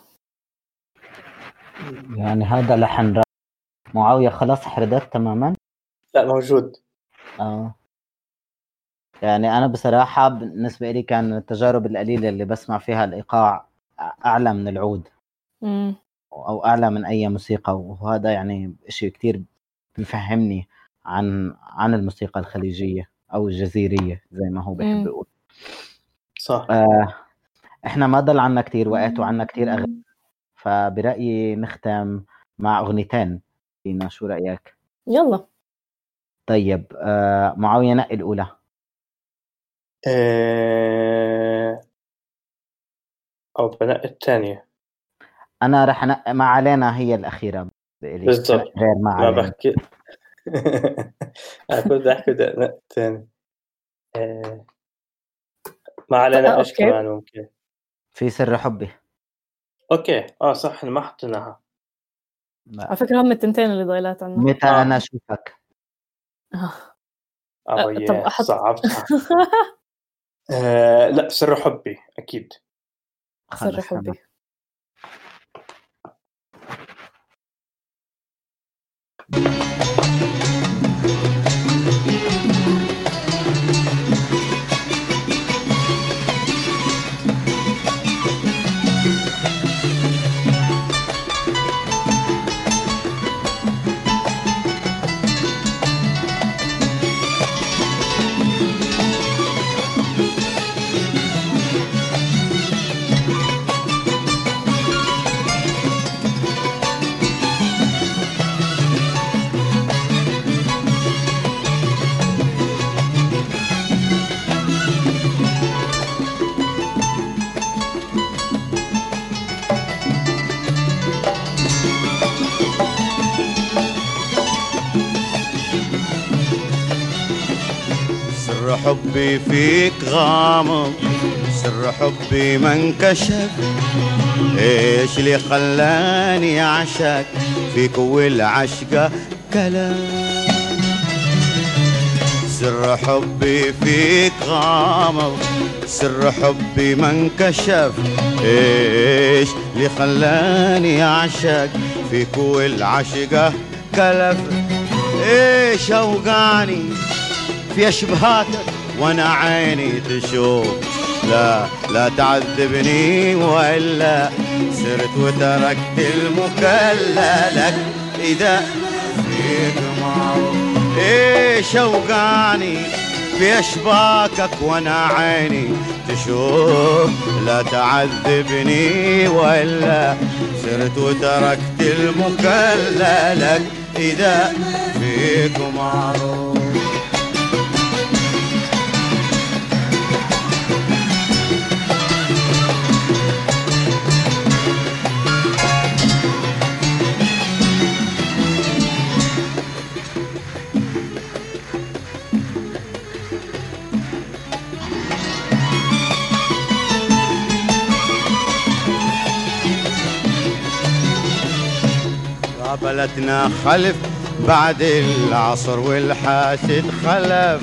يعني هذا لحن. معاوية خلاص حردت تماما؟ لا موجود. آه. يعني أنا بصراحة بالنسبة لي كان التجارب القليلة اللي بسمع فيها الإيقاع أعلى من العود. مم. أو أعلى من أي موسيقى وهذا يعني شيء كتير بيفهمني عن عن الموسيقى الخليجية أو الجزيرية زي ما هو بحب. يقول. صح. آه. إحنا ما ضل عنا كتير وقت وعنا كتير أغاني. فبرأيي نختم مع أغنيتين. فينا شو رأيك؟ يلا. طيب آه معاوية نقي الأولى. آه، أو بنقي الثانية. أنا رح أنقي ما علينا هي الأخيرة. بإلي. بالضبط. غير ما ما علينا. بحكي. [laughs] أنا كنت أحكي دقيقة الثاني آه، ما علينا آه، إيش. كمان ممكن؟ في سر حبي. أوكي. آه صح إحنا ما حطيناها. على فكرة هم التنتين اللي ضايلات عنا. متى آه. أنا أشوفك؟ آه. آه طب أحط- صعبتها [laughs] آه، لا سر حبي أكيد. سر خلص حبي. تمام. حبي فيك غامض سر حبي ما انكشف. إيش اللي خلاني أعشق فيك والعشقة كلام؟ سر حبي فيك غامض سر حبي ما انكشف. إيش اللي خلاني أعشق فيك والعشقة كلف؟ إيش اوقعني في أشبهاتك؟ وأنا عيني تشوف. لا لا تعذبني وإلا سرت وتركت المكللك. إذا فيك معروف. إيش اوقعني في اشباكك وأنا عيني تشوف. لا تعذبني وإلا سرت وتركت المكللك. إذا فيك معروف. قابلتنا خلف بعد العصر والحاسد خلف.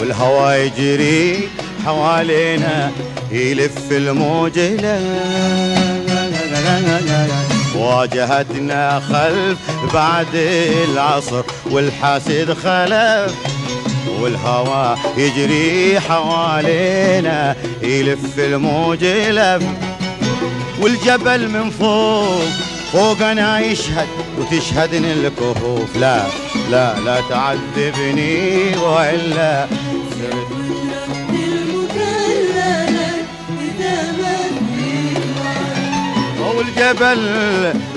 والهوى يجري حوالينا يلف الموج واجهتنا خلف بعد العصر والحاسد خلف. والهوى يجري حوالينا يلف الموج لف والجبل من فوق فوقنا يشهد وتشهدني الكهوف لا لا لا تعذبني وإلا. صرت والجبل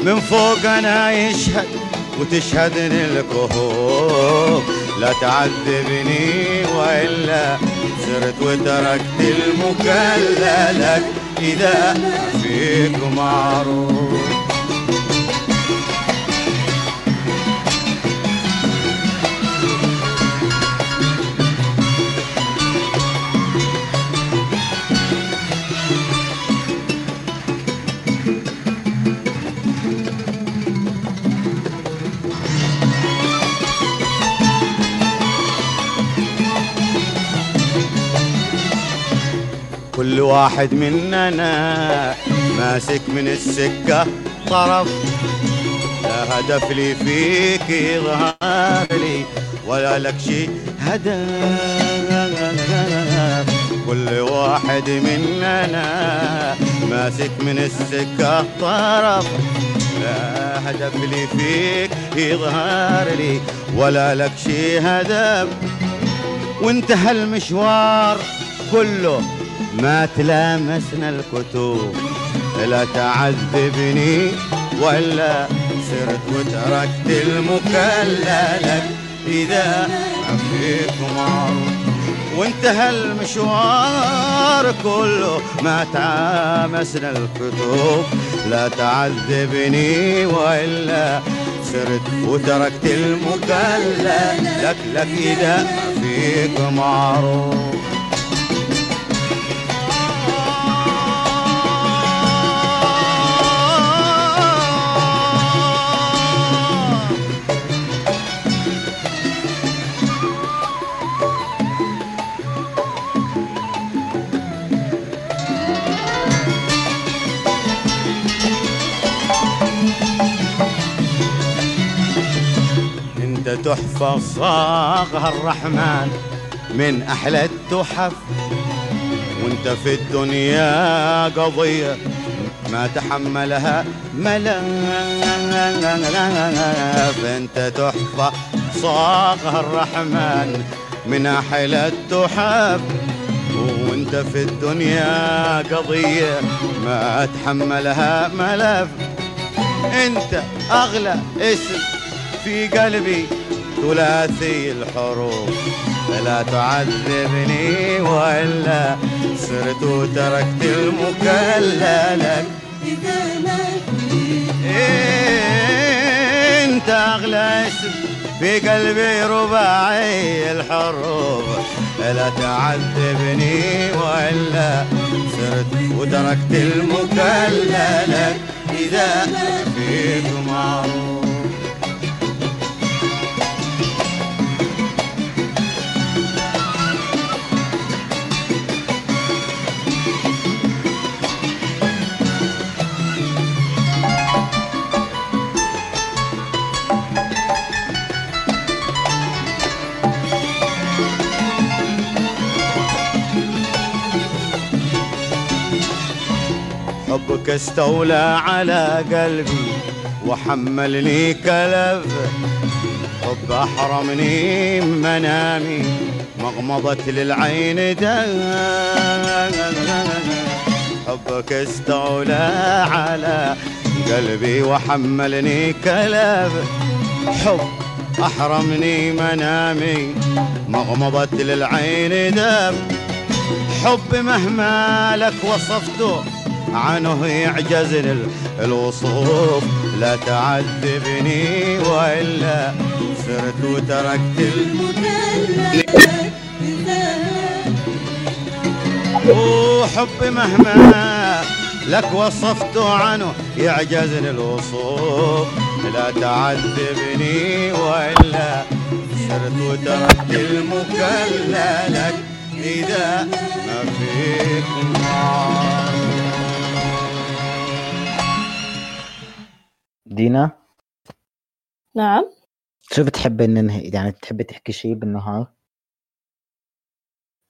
من فوقنا يشهد وتشهدني الكهوف لا تعذبني وإلا. صرت وتركت المكللك إذا فيك معروف. كل واحد مننا ماسك من السكة طرف. لا هدف لي فيك يظهر لي ولا لك شي هدف. كل واحد مننا ماسك من السكة طرف. لا هدف لي فيك يظهر لي ولا لك شي هدف. وانتهى المشوار كله ما تلامسنا الكتب لا تعذبني ولا سرت وتركت المكللك إذا ما فيك معروف وانتهى المشوار كله ما تعامسنا الكتب لا تعذبني وإلا سرت وتركت المكلل. لك لك إذا ما فيك معروف تحفة صاغها الرحمن. من أحلى التحف وانت في الدنيا قضية ما تحملها ملف انت تحفة صاغها الرحمن. من أحلى التحف وانت في الدنيا قضية ما تحملها ملف. انت أغلى اسم في قلبي ثلاثي الحروف. لا تعذبني وإلا صرت وتركت المكللك انت اغلى اسم في قلبي رباعي الحروف. لا تعذبني وإلا صرت وتركت المكللك إذا فيك معروف حبك استولى على قلبي وحملني كلف حب أحرمني من منامي مغمضة للعين دم. حبك استولى على قلبي وحملني كلف حب أحرمني منامي مغمضة للعين دم. حب مهما لك وصفته عنه يعجزني ال- الوصوف. لا تعذبني وإلا صرت وتركت ال- وحب مهما لك وصفته عنه يعجزني الوصوف. لا تعذبني وإلا صرت وتركت المكللك إذا ما فيك نار دينا؟ نعم. شو بتحبي ننهي يعني بتحبي تحكي شيء بالنهار؟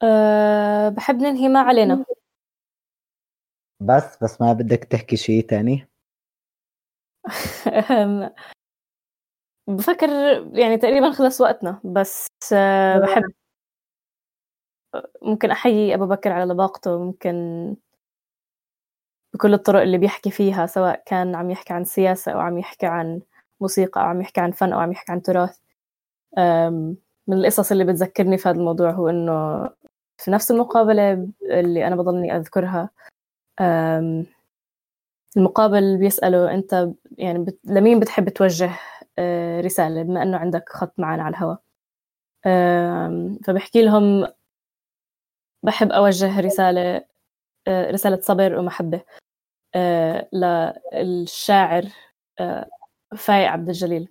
أه بحب ننهي ما علينا. بس بس ما بدك تحكي شيء تاني؟ بفكر يعني تقريبا خلص وقتنا بس أه بحب ممكن أحيي أبو بكر على لباقته ممكن بكل الطرق اللي بيحكي فيها سواء كان عم يحكي عن سياسة أو عم يحكي عن موسيقى أو عم يحكي عن فن أو عم يحكي عن تراث. من القصص اللي بتذكرني في هذا الموضوع هو إنه في نفس المقابلة اللي أنا بضلني أذكرها المقابل بيسأله أنت يعني بت... لمين بتحب توجه آه، رسالة بما أنه عندك خط معنا على الهواء. فبحكي لهم بحب أوجه رسالة آه، رسالة صبر ومحبة. للشاعر آه، فايق عبد الجليل.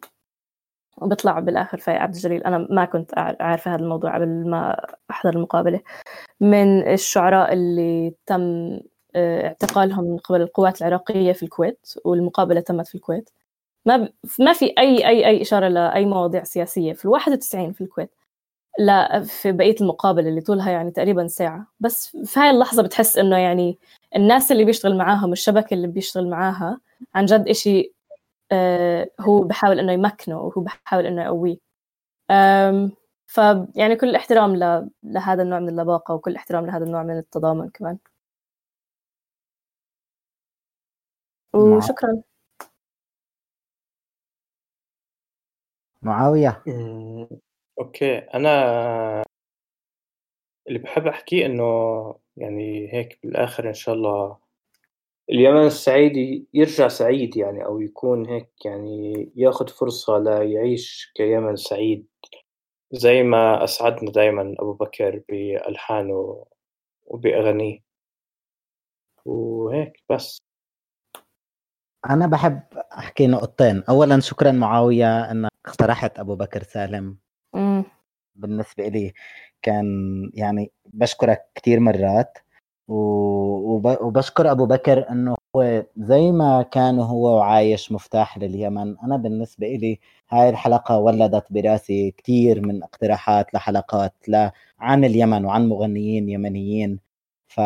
وبيطلع بالآخر فايق عبد الجليل. أنا ما كنت عارفة هذا الموضوع قبل ما أحضر المقابلة. من الشعراء اللي تم آه، اعتقالهم من قبل القوات العراقية في الكويت والمقابلة تمت في الكويت ما ب... ما في أي أي أي إشارة لأي مواضيع سياسية. في الواحد وتسعين في الكويت. لا في بقية المقابلة اللي طولها يعني تقريبا ساعة. بس في هاي اللحظة بتحس إنه يعني الناس اللي بيشتغل معاهم الشبكة اللي بيشتغل معاها عن جد إشي آه، هو بحاول إنه يمكنه وهو بحاول إنه يقويه. فيعني كل احترام ل... لهذا النوع من اللباقة وكل احترام لهذا النوع من التضامن كمان. وشكرا. معاوية. أوكي. أنا اللي بحب أحكيه إنه يعني هيك بالآخر إن شاء الله اليمن السعيد يرجع سعيد يعني أو يكون هيك يعني ياخذ فرصة ليعيش كيمن سعيد زي ما أسعدنا دائما أبو بكر بألحانه وبأغانيه. وهيك بس. أنا بحب أحكي نقطتين. أولا شكرا معاوية أنك اقترحت أبو بكر سالم. مم. بالنسبة لي كان يعني بشكرك كتير مرات. وبشكر أبو بكر أنه هو زي ما كان هو وعايش مفتاح لليمن. أنا بالنسبة لي هاي الحلقة ولدت براسي كتير من اقتراحات لحلقات عن اليمن وعن مغنيين يمنيين. ف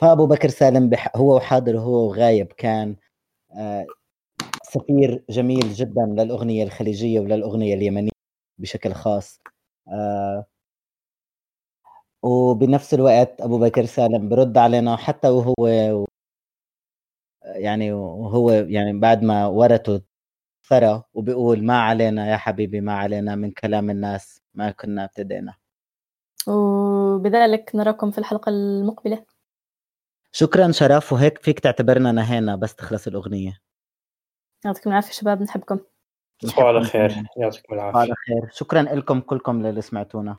فأبو بكر سالم بح... هو وحاضر هو وغايب كان آه، سفير جميل جدا للأغنية الخليجية وللأغنية اليمنية بشكل خاص. آه، وبنفس الوقت أبو بكر سالم برد علينا حتى وهو يعني وهو يعني بعد ما ورثوا ثرى وبيقول ما علينا يا حبيبي ما علينا من كلام الناس ما كنا ابتدينا. وبذلك نراكم في الحلقة المقبلة. شكرا شرف وهيك فيك تعتبرنا نهينا بس تخلص الأغنية. يعطيكم العافية شباب نحبكم. تصبحوا على خير يعطيكم على العافية خير. شكرا لكم كلكم للي سمعتونا.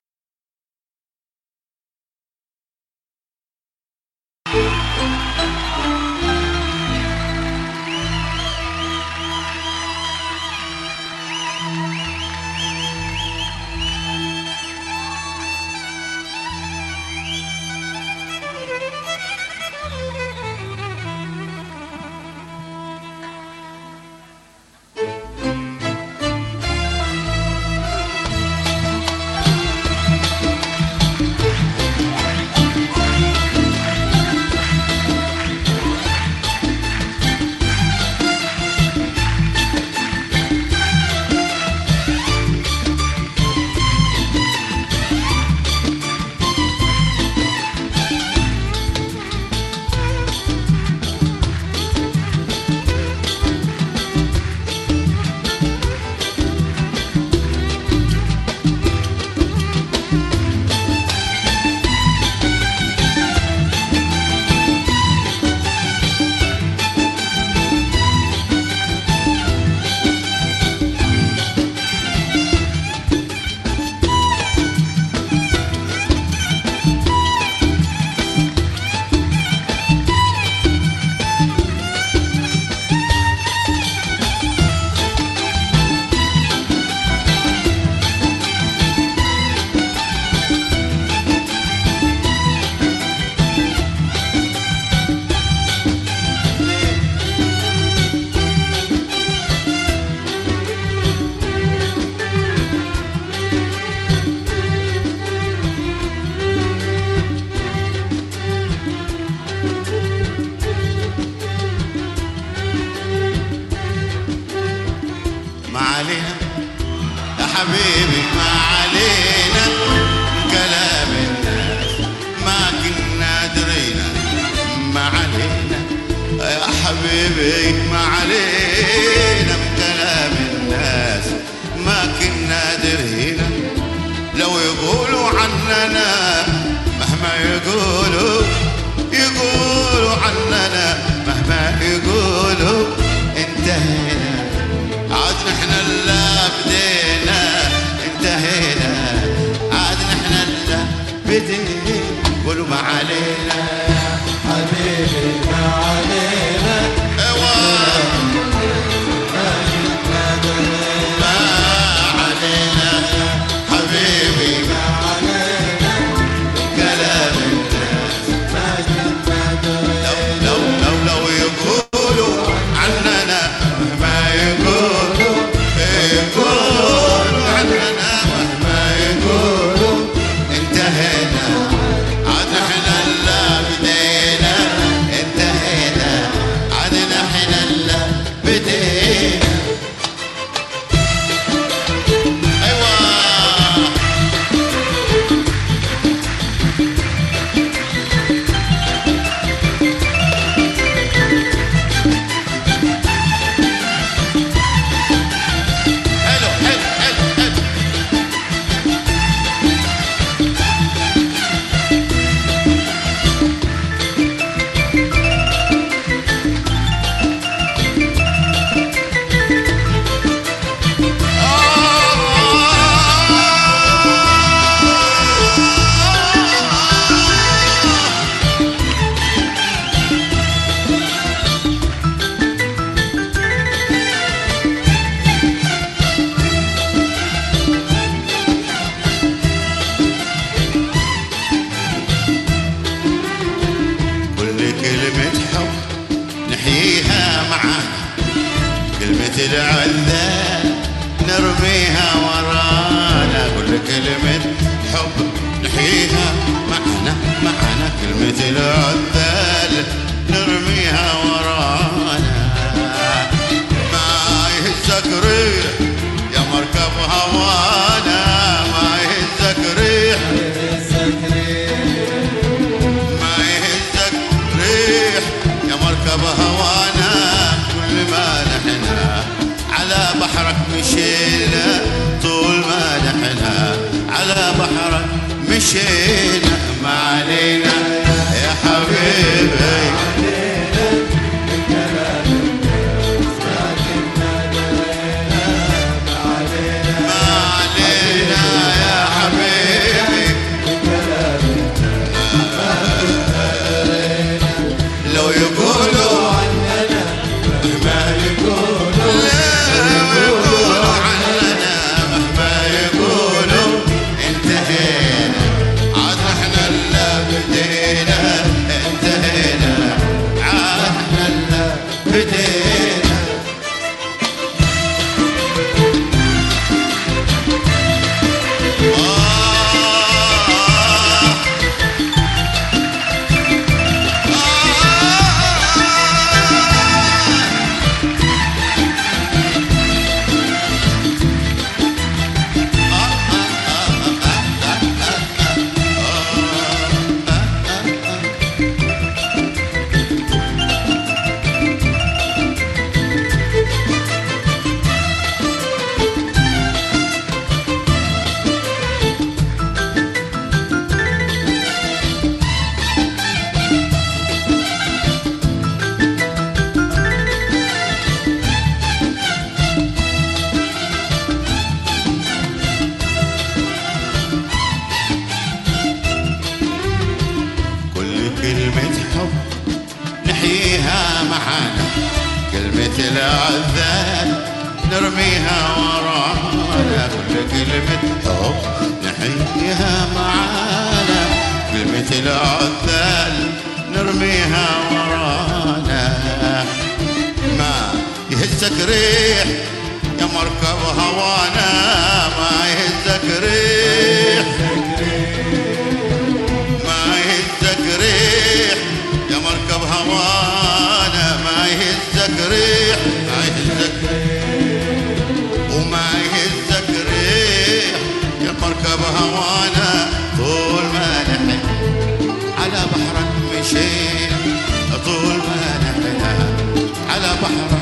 البحر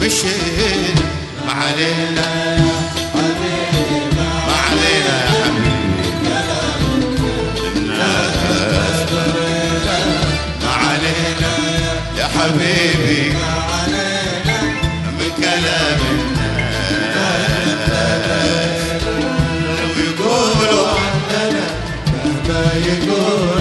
مشينا ما علينا يا حبيبي. علينا يا حبيبي. علينا من كلام الناس. يقولوا.